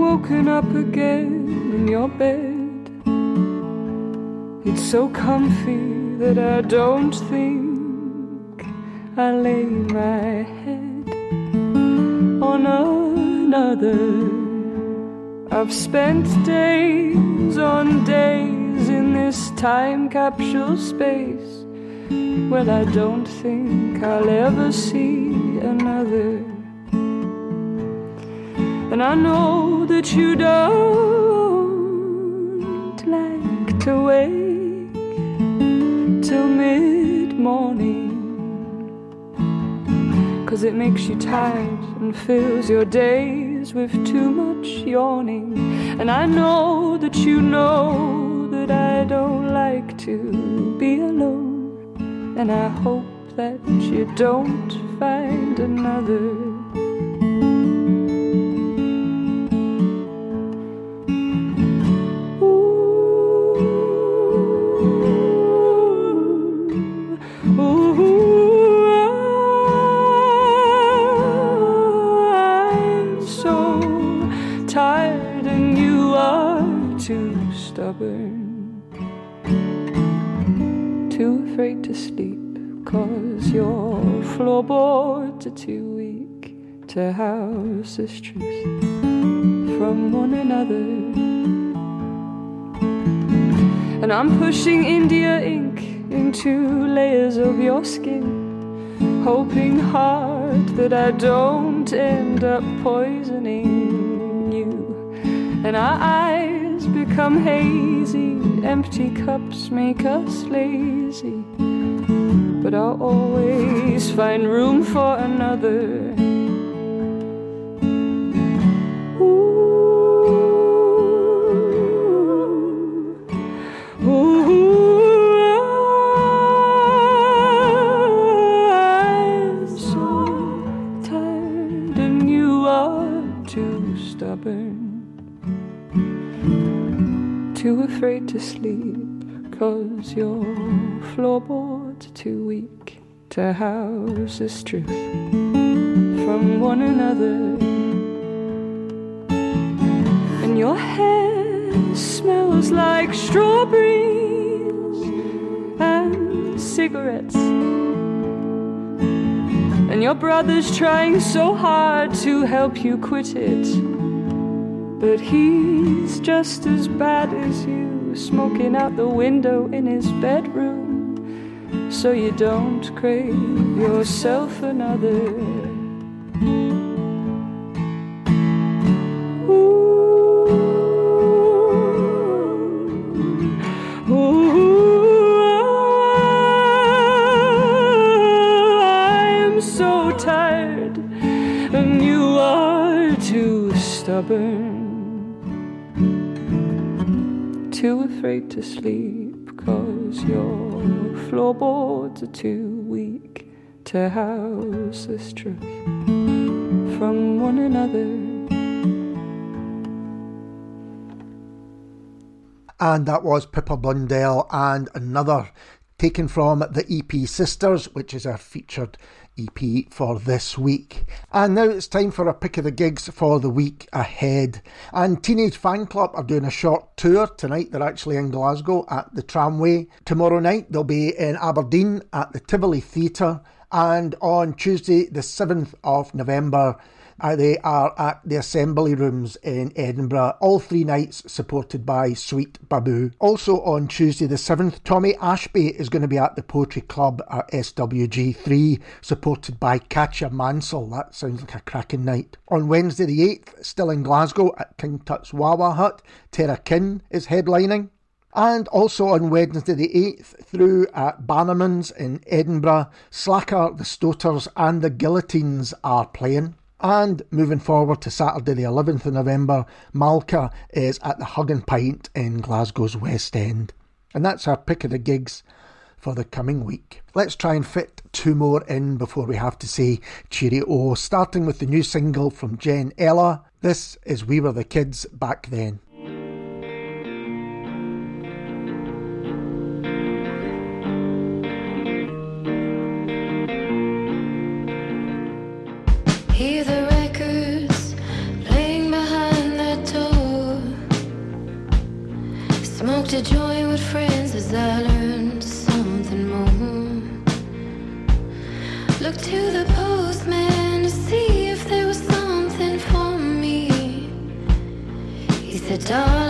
Woken up again in your bed. It's so comfy that I don't think I lay my head on another. I've spent days on days in this time capsule space. Well, I don't think I'll ever see another. And I know that you don't like to wake till mid morning. Cause it makes you tired and fills your days with too much yawning. And I know that you know that I don't like to be alone. And I hope that you don't find another. To house this truth from one another. And I'm pushing India ink into layers of your skin, hoping hard that I don't end up poisoning you. And our eyes become hazy, empty cups make us lazy. But I'll always find room for another. To sleep, cause your floorboards too weak to house this truth from one another. And your hair smells like strawberries and cigarettes. And your brother's trying so hard to help you quit it. But he's just as bad as you, smoking out the window in his bedroom. So you don't crave yourself another. I'm so tired, and you are too stubborn, too afraid to sleep, cause your floorboards are too weak to house this truth from one another. and that was Pippa Blundell and another taken from the EP Sisters, which is our featured EP for this week. And now it's time for a pick of the gigs for the week ahead. And Teenage Fanclub are doing a short tour tonight. They're actually in Glasgow at the Tramway. Tomorrow night they'll be in Aberdeen at the Tivoli Theatre. And on Tuesday, the 7th of November, uh, they are at the Assembly Rooms in Edinburgh, all three nights supported by Sweet Babu. Also on Tuesday the 7th, Tommy Ashby is going to be at the Poetry Club at SWG3, supported by Katja Mansell. That sounds like a cracking night. On Wednesday the 8th, still in Glasgow at King Tut's Wah Wah Hut, Tara Kin is headlining. And also on Wednesday the 8th, through at Bannerman's in Edinburgh, Slacker, the Stoters, and the Guillotines are playing. And moving forward to Saturday, the 11th of November, Malka is at the Hug and Pint in Glasgow's West End. And that's our pick of the gigs for the coming week. Let's try and fit two more in before we have to say cheerio, starting with the new single from Jen Ella. This is We Were the Kids Back Then. He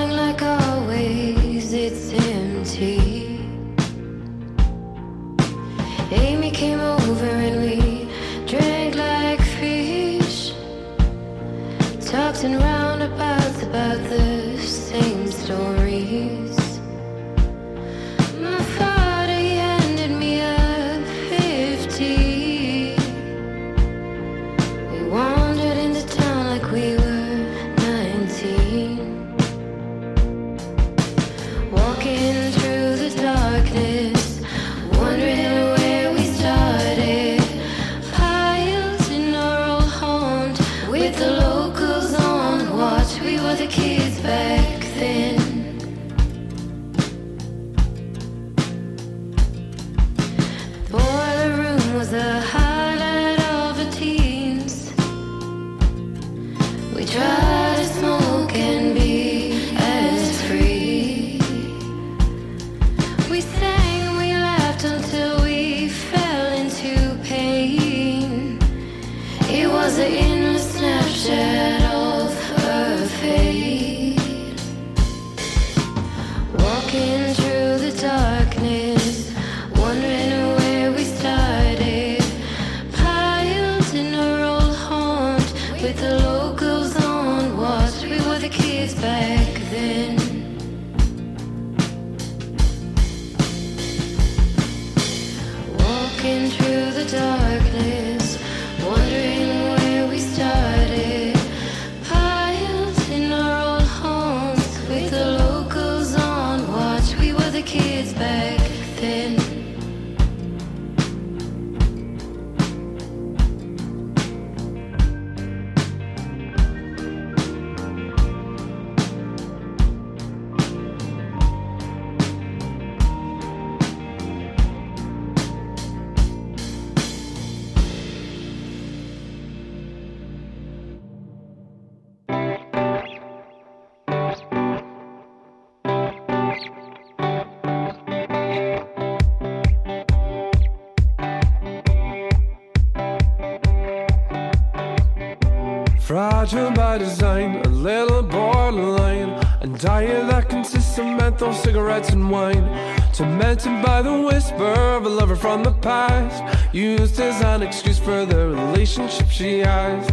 by design, a little borderline. A diet that consists of menthol, cigarettes, and wine. Tormented by the whisper of a lover from the past. Used as an excuse for the relationship she has.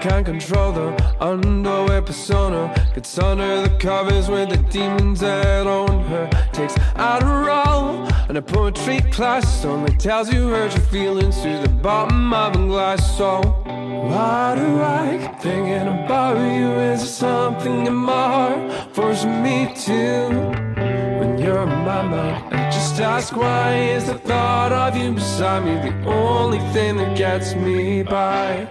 Can't control the underwear persona. Gets under the covers with the demons that own her. Takes Adderall and a poetry class. Only tells you hurt your feelings through the bottom of a glass. So why do I keep thinking about you? Is there something in my heart forcing me to? When you're in my mind, I just ask why is the thought of you beside me the only thing that gets me by?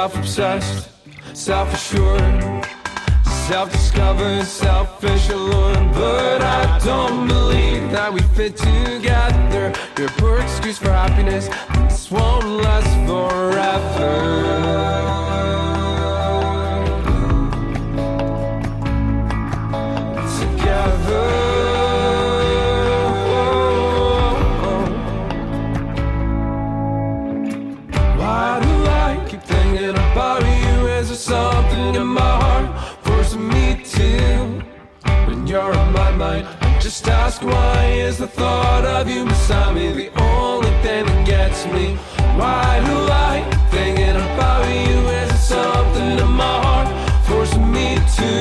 Self obsessed, self assured. Self discovered, selfish, alone. But I don't believe that we fit together. You're a poor excuse for happiness. This won't last forever. Just ask why is the thought of you beside me the only thing that gets me? Why do I thinking about you? Is there something in my heart forcing me to?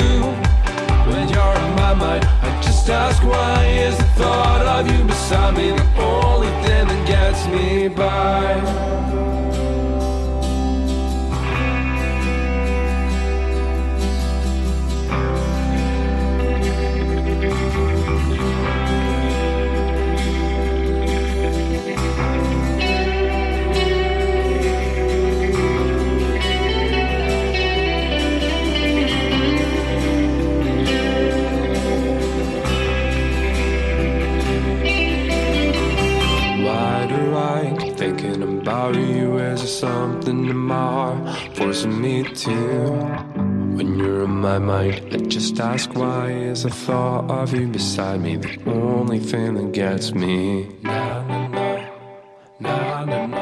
When you're on my mind, I just ask why is the thought of you beside me the only thing that gets me by? Something in my heart forcing me to? When you're in my mind, I just ask why is the thought of you beside me the only thing that gets me? Na na na, na na na,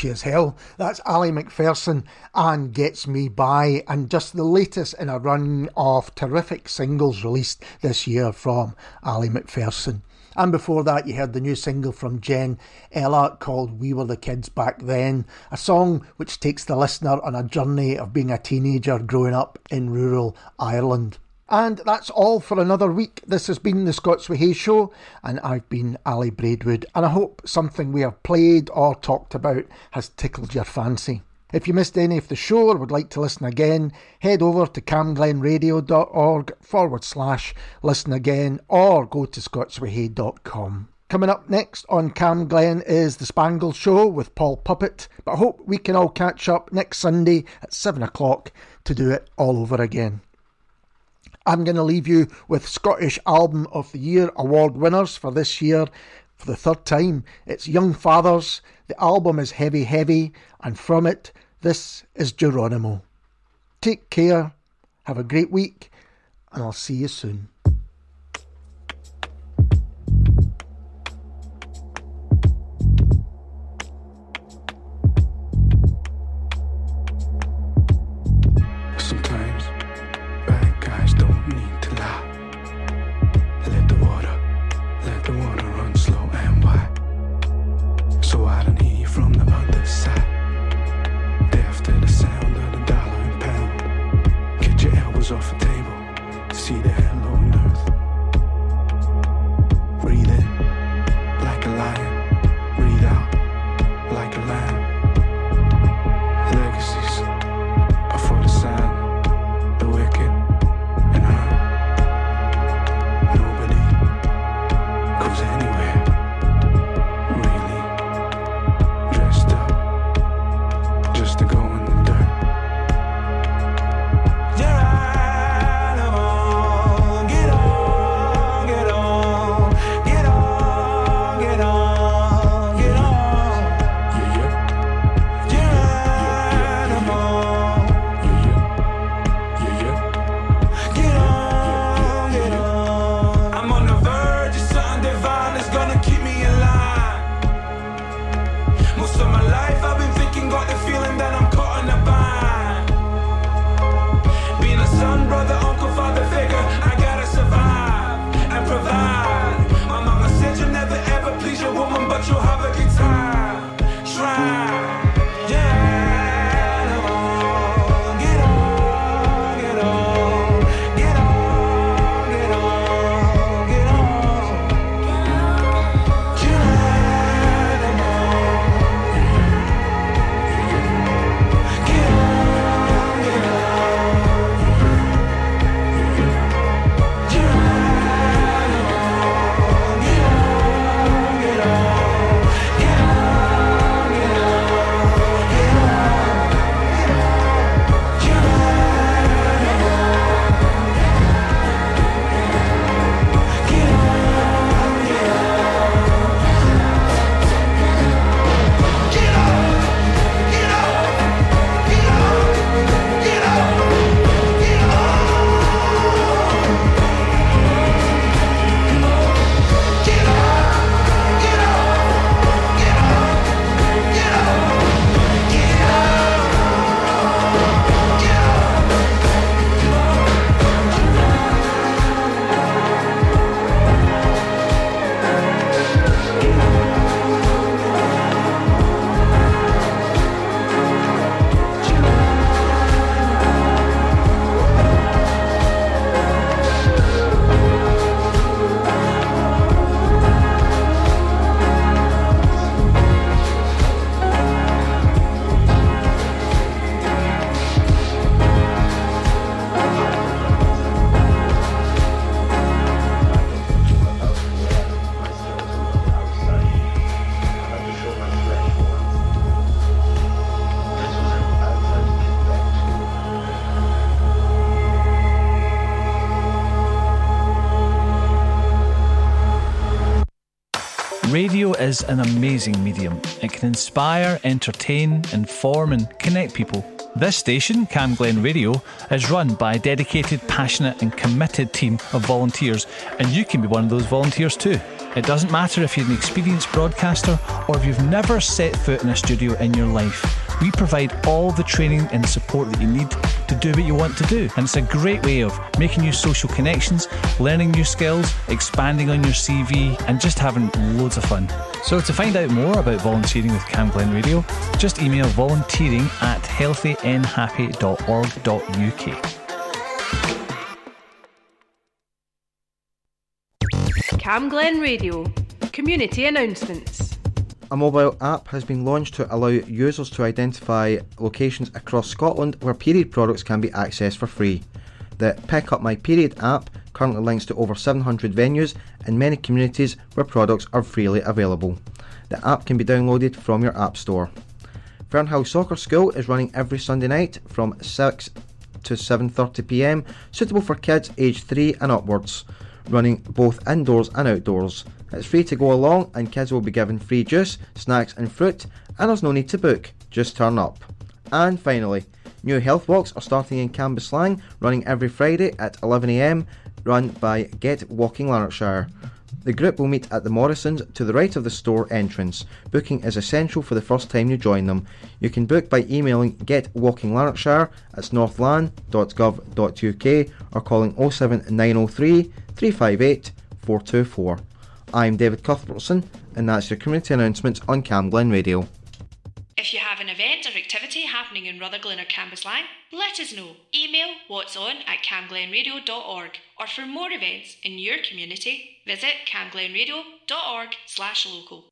catchy as hell. That's Ali McPherson and Gets Me By, and just the latest in a run of terrific singles released this year from Ali McPherson. And before that, you heard the new single from Jen Ella called We Were the Kids Back Then, a song which takes the listener on a journey of being a teenager growing up in rural Ireland. And that's all for another week. This has been the Scots Hay Show, and I've been Ali Braidwood. And I hope something we have played or talked about has tickled your fancy. If you missed any of the show or would like to listen again, head over to camglenradio.org forward slash listen again or go to scotswhayhae.com. Coming up next on Camglen is The Spangle Show with Paul Puppet, but I hope we can all catch up next Sunday at 7 o'clock to do it all over again. I'm going to leave you with Scottish Album of the Year award winners for this year for the third time. It's Young Fathers, the album is Heavy Heavy, and from it, this is Geronimo. Take care, have a great week, and I'll see you soon. An amazing medium. It can inspire, entertain, inform, and connect people. This station, Camglen Radio, is run by a dedicated, passionate, and committed team of volunteers, and you can be one of those volunteers too. It doesn't matter if you're an experienced broadcaster or if you've never set foot in a studio in your life. We provide all the training and support that you need to do what you want to do. And it's a great way of making new social connections, learning new skills, expanding on your CV, and just having loads of fun. So to find out more about volunteering with Camglen Radio, just email volunteering at healthynhappy.org.uk. Camglen Radio. Community announcements. A mobile app has been launched to allow users to identify locations across Scotland where period products can be accessed for free. The Pick Up My Period app currently links to over 700 venues in many communities where products are freely available. The app can be downloaded from your App Store. Fernhill Soccer School is running every Sunday night from 6 to 7:30 p.m. suitable for kids aged 3 and upwards, running both indoors and outdoors. It's free to go along and kids will be given free juice, snacks and fruit and there's no need to book, just turn up. And finally, new health walks are starting in Cambuslang, running every Friday at 11am, run by Get Walking Lanarkshire. The group will meet at the Morrisons to the right of the store entrance. Booking is essential for the first time you join them. You can book by emailing getwalkinglanarkshire at northlan.gov.uk or calling 07903 358 424. I'm David Cuthbertson, and that's your community announcements on Camglen Radio. If you have an event or activity happening in Rutherglen or Cambuslang, let us know. Email what's on at camglenradio.org or for more events in your community, visit camglenradio.org slash local.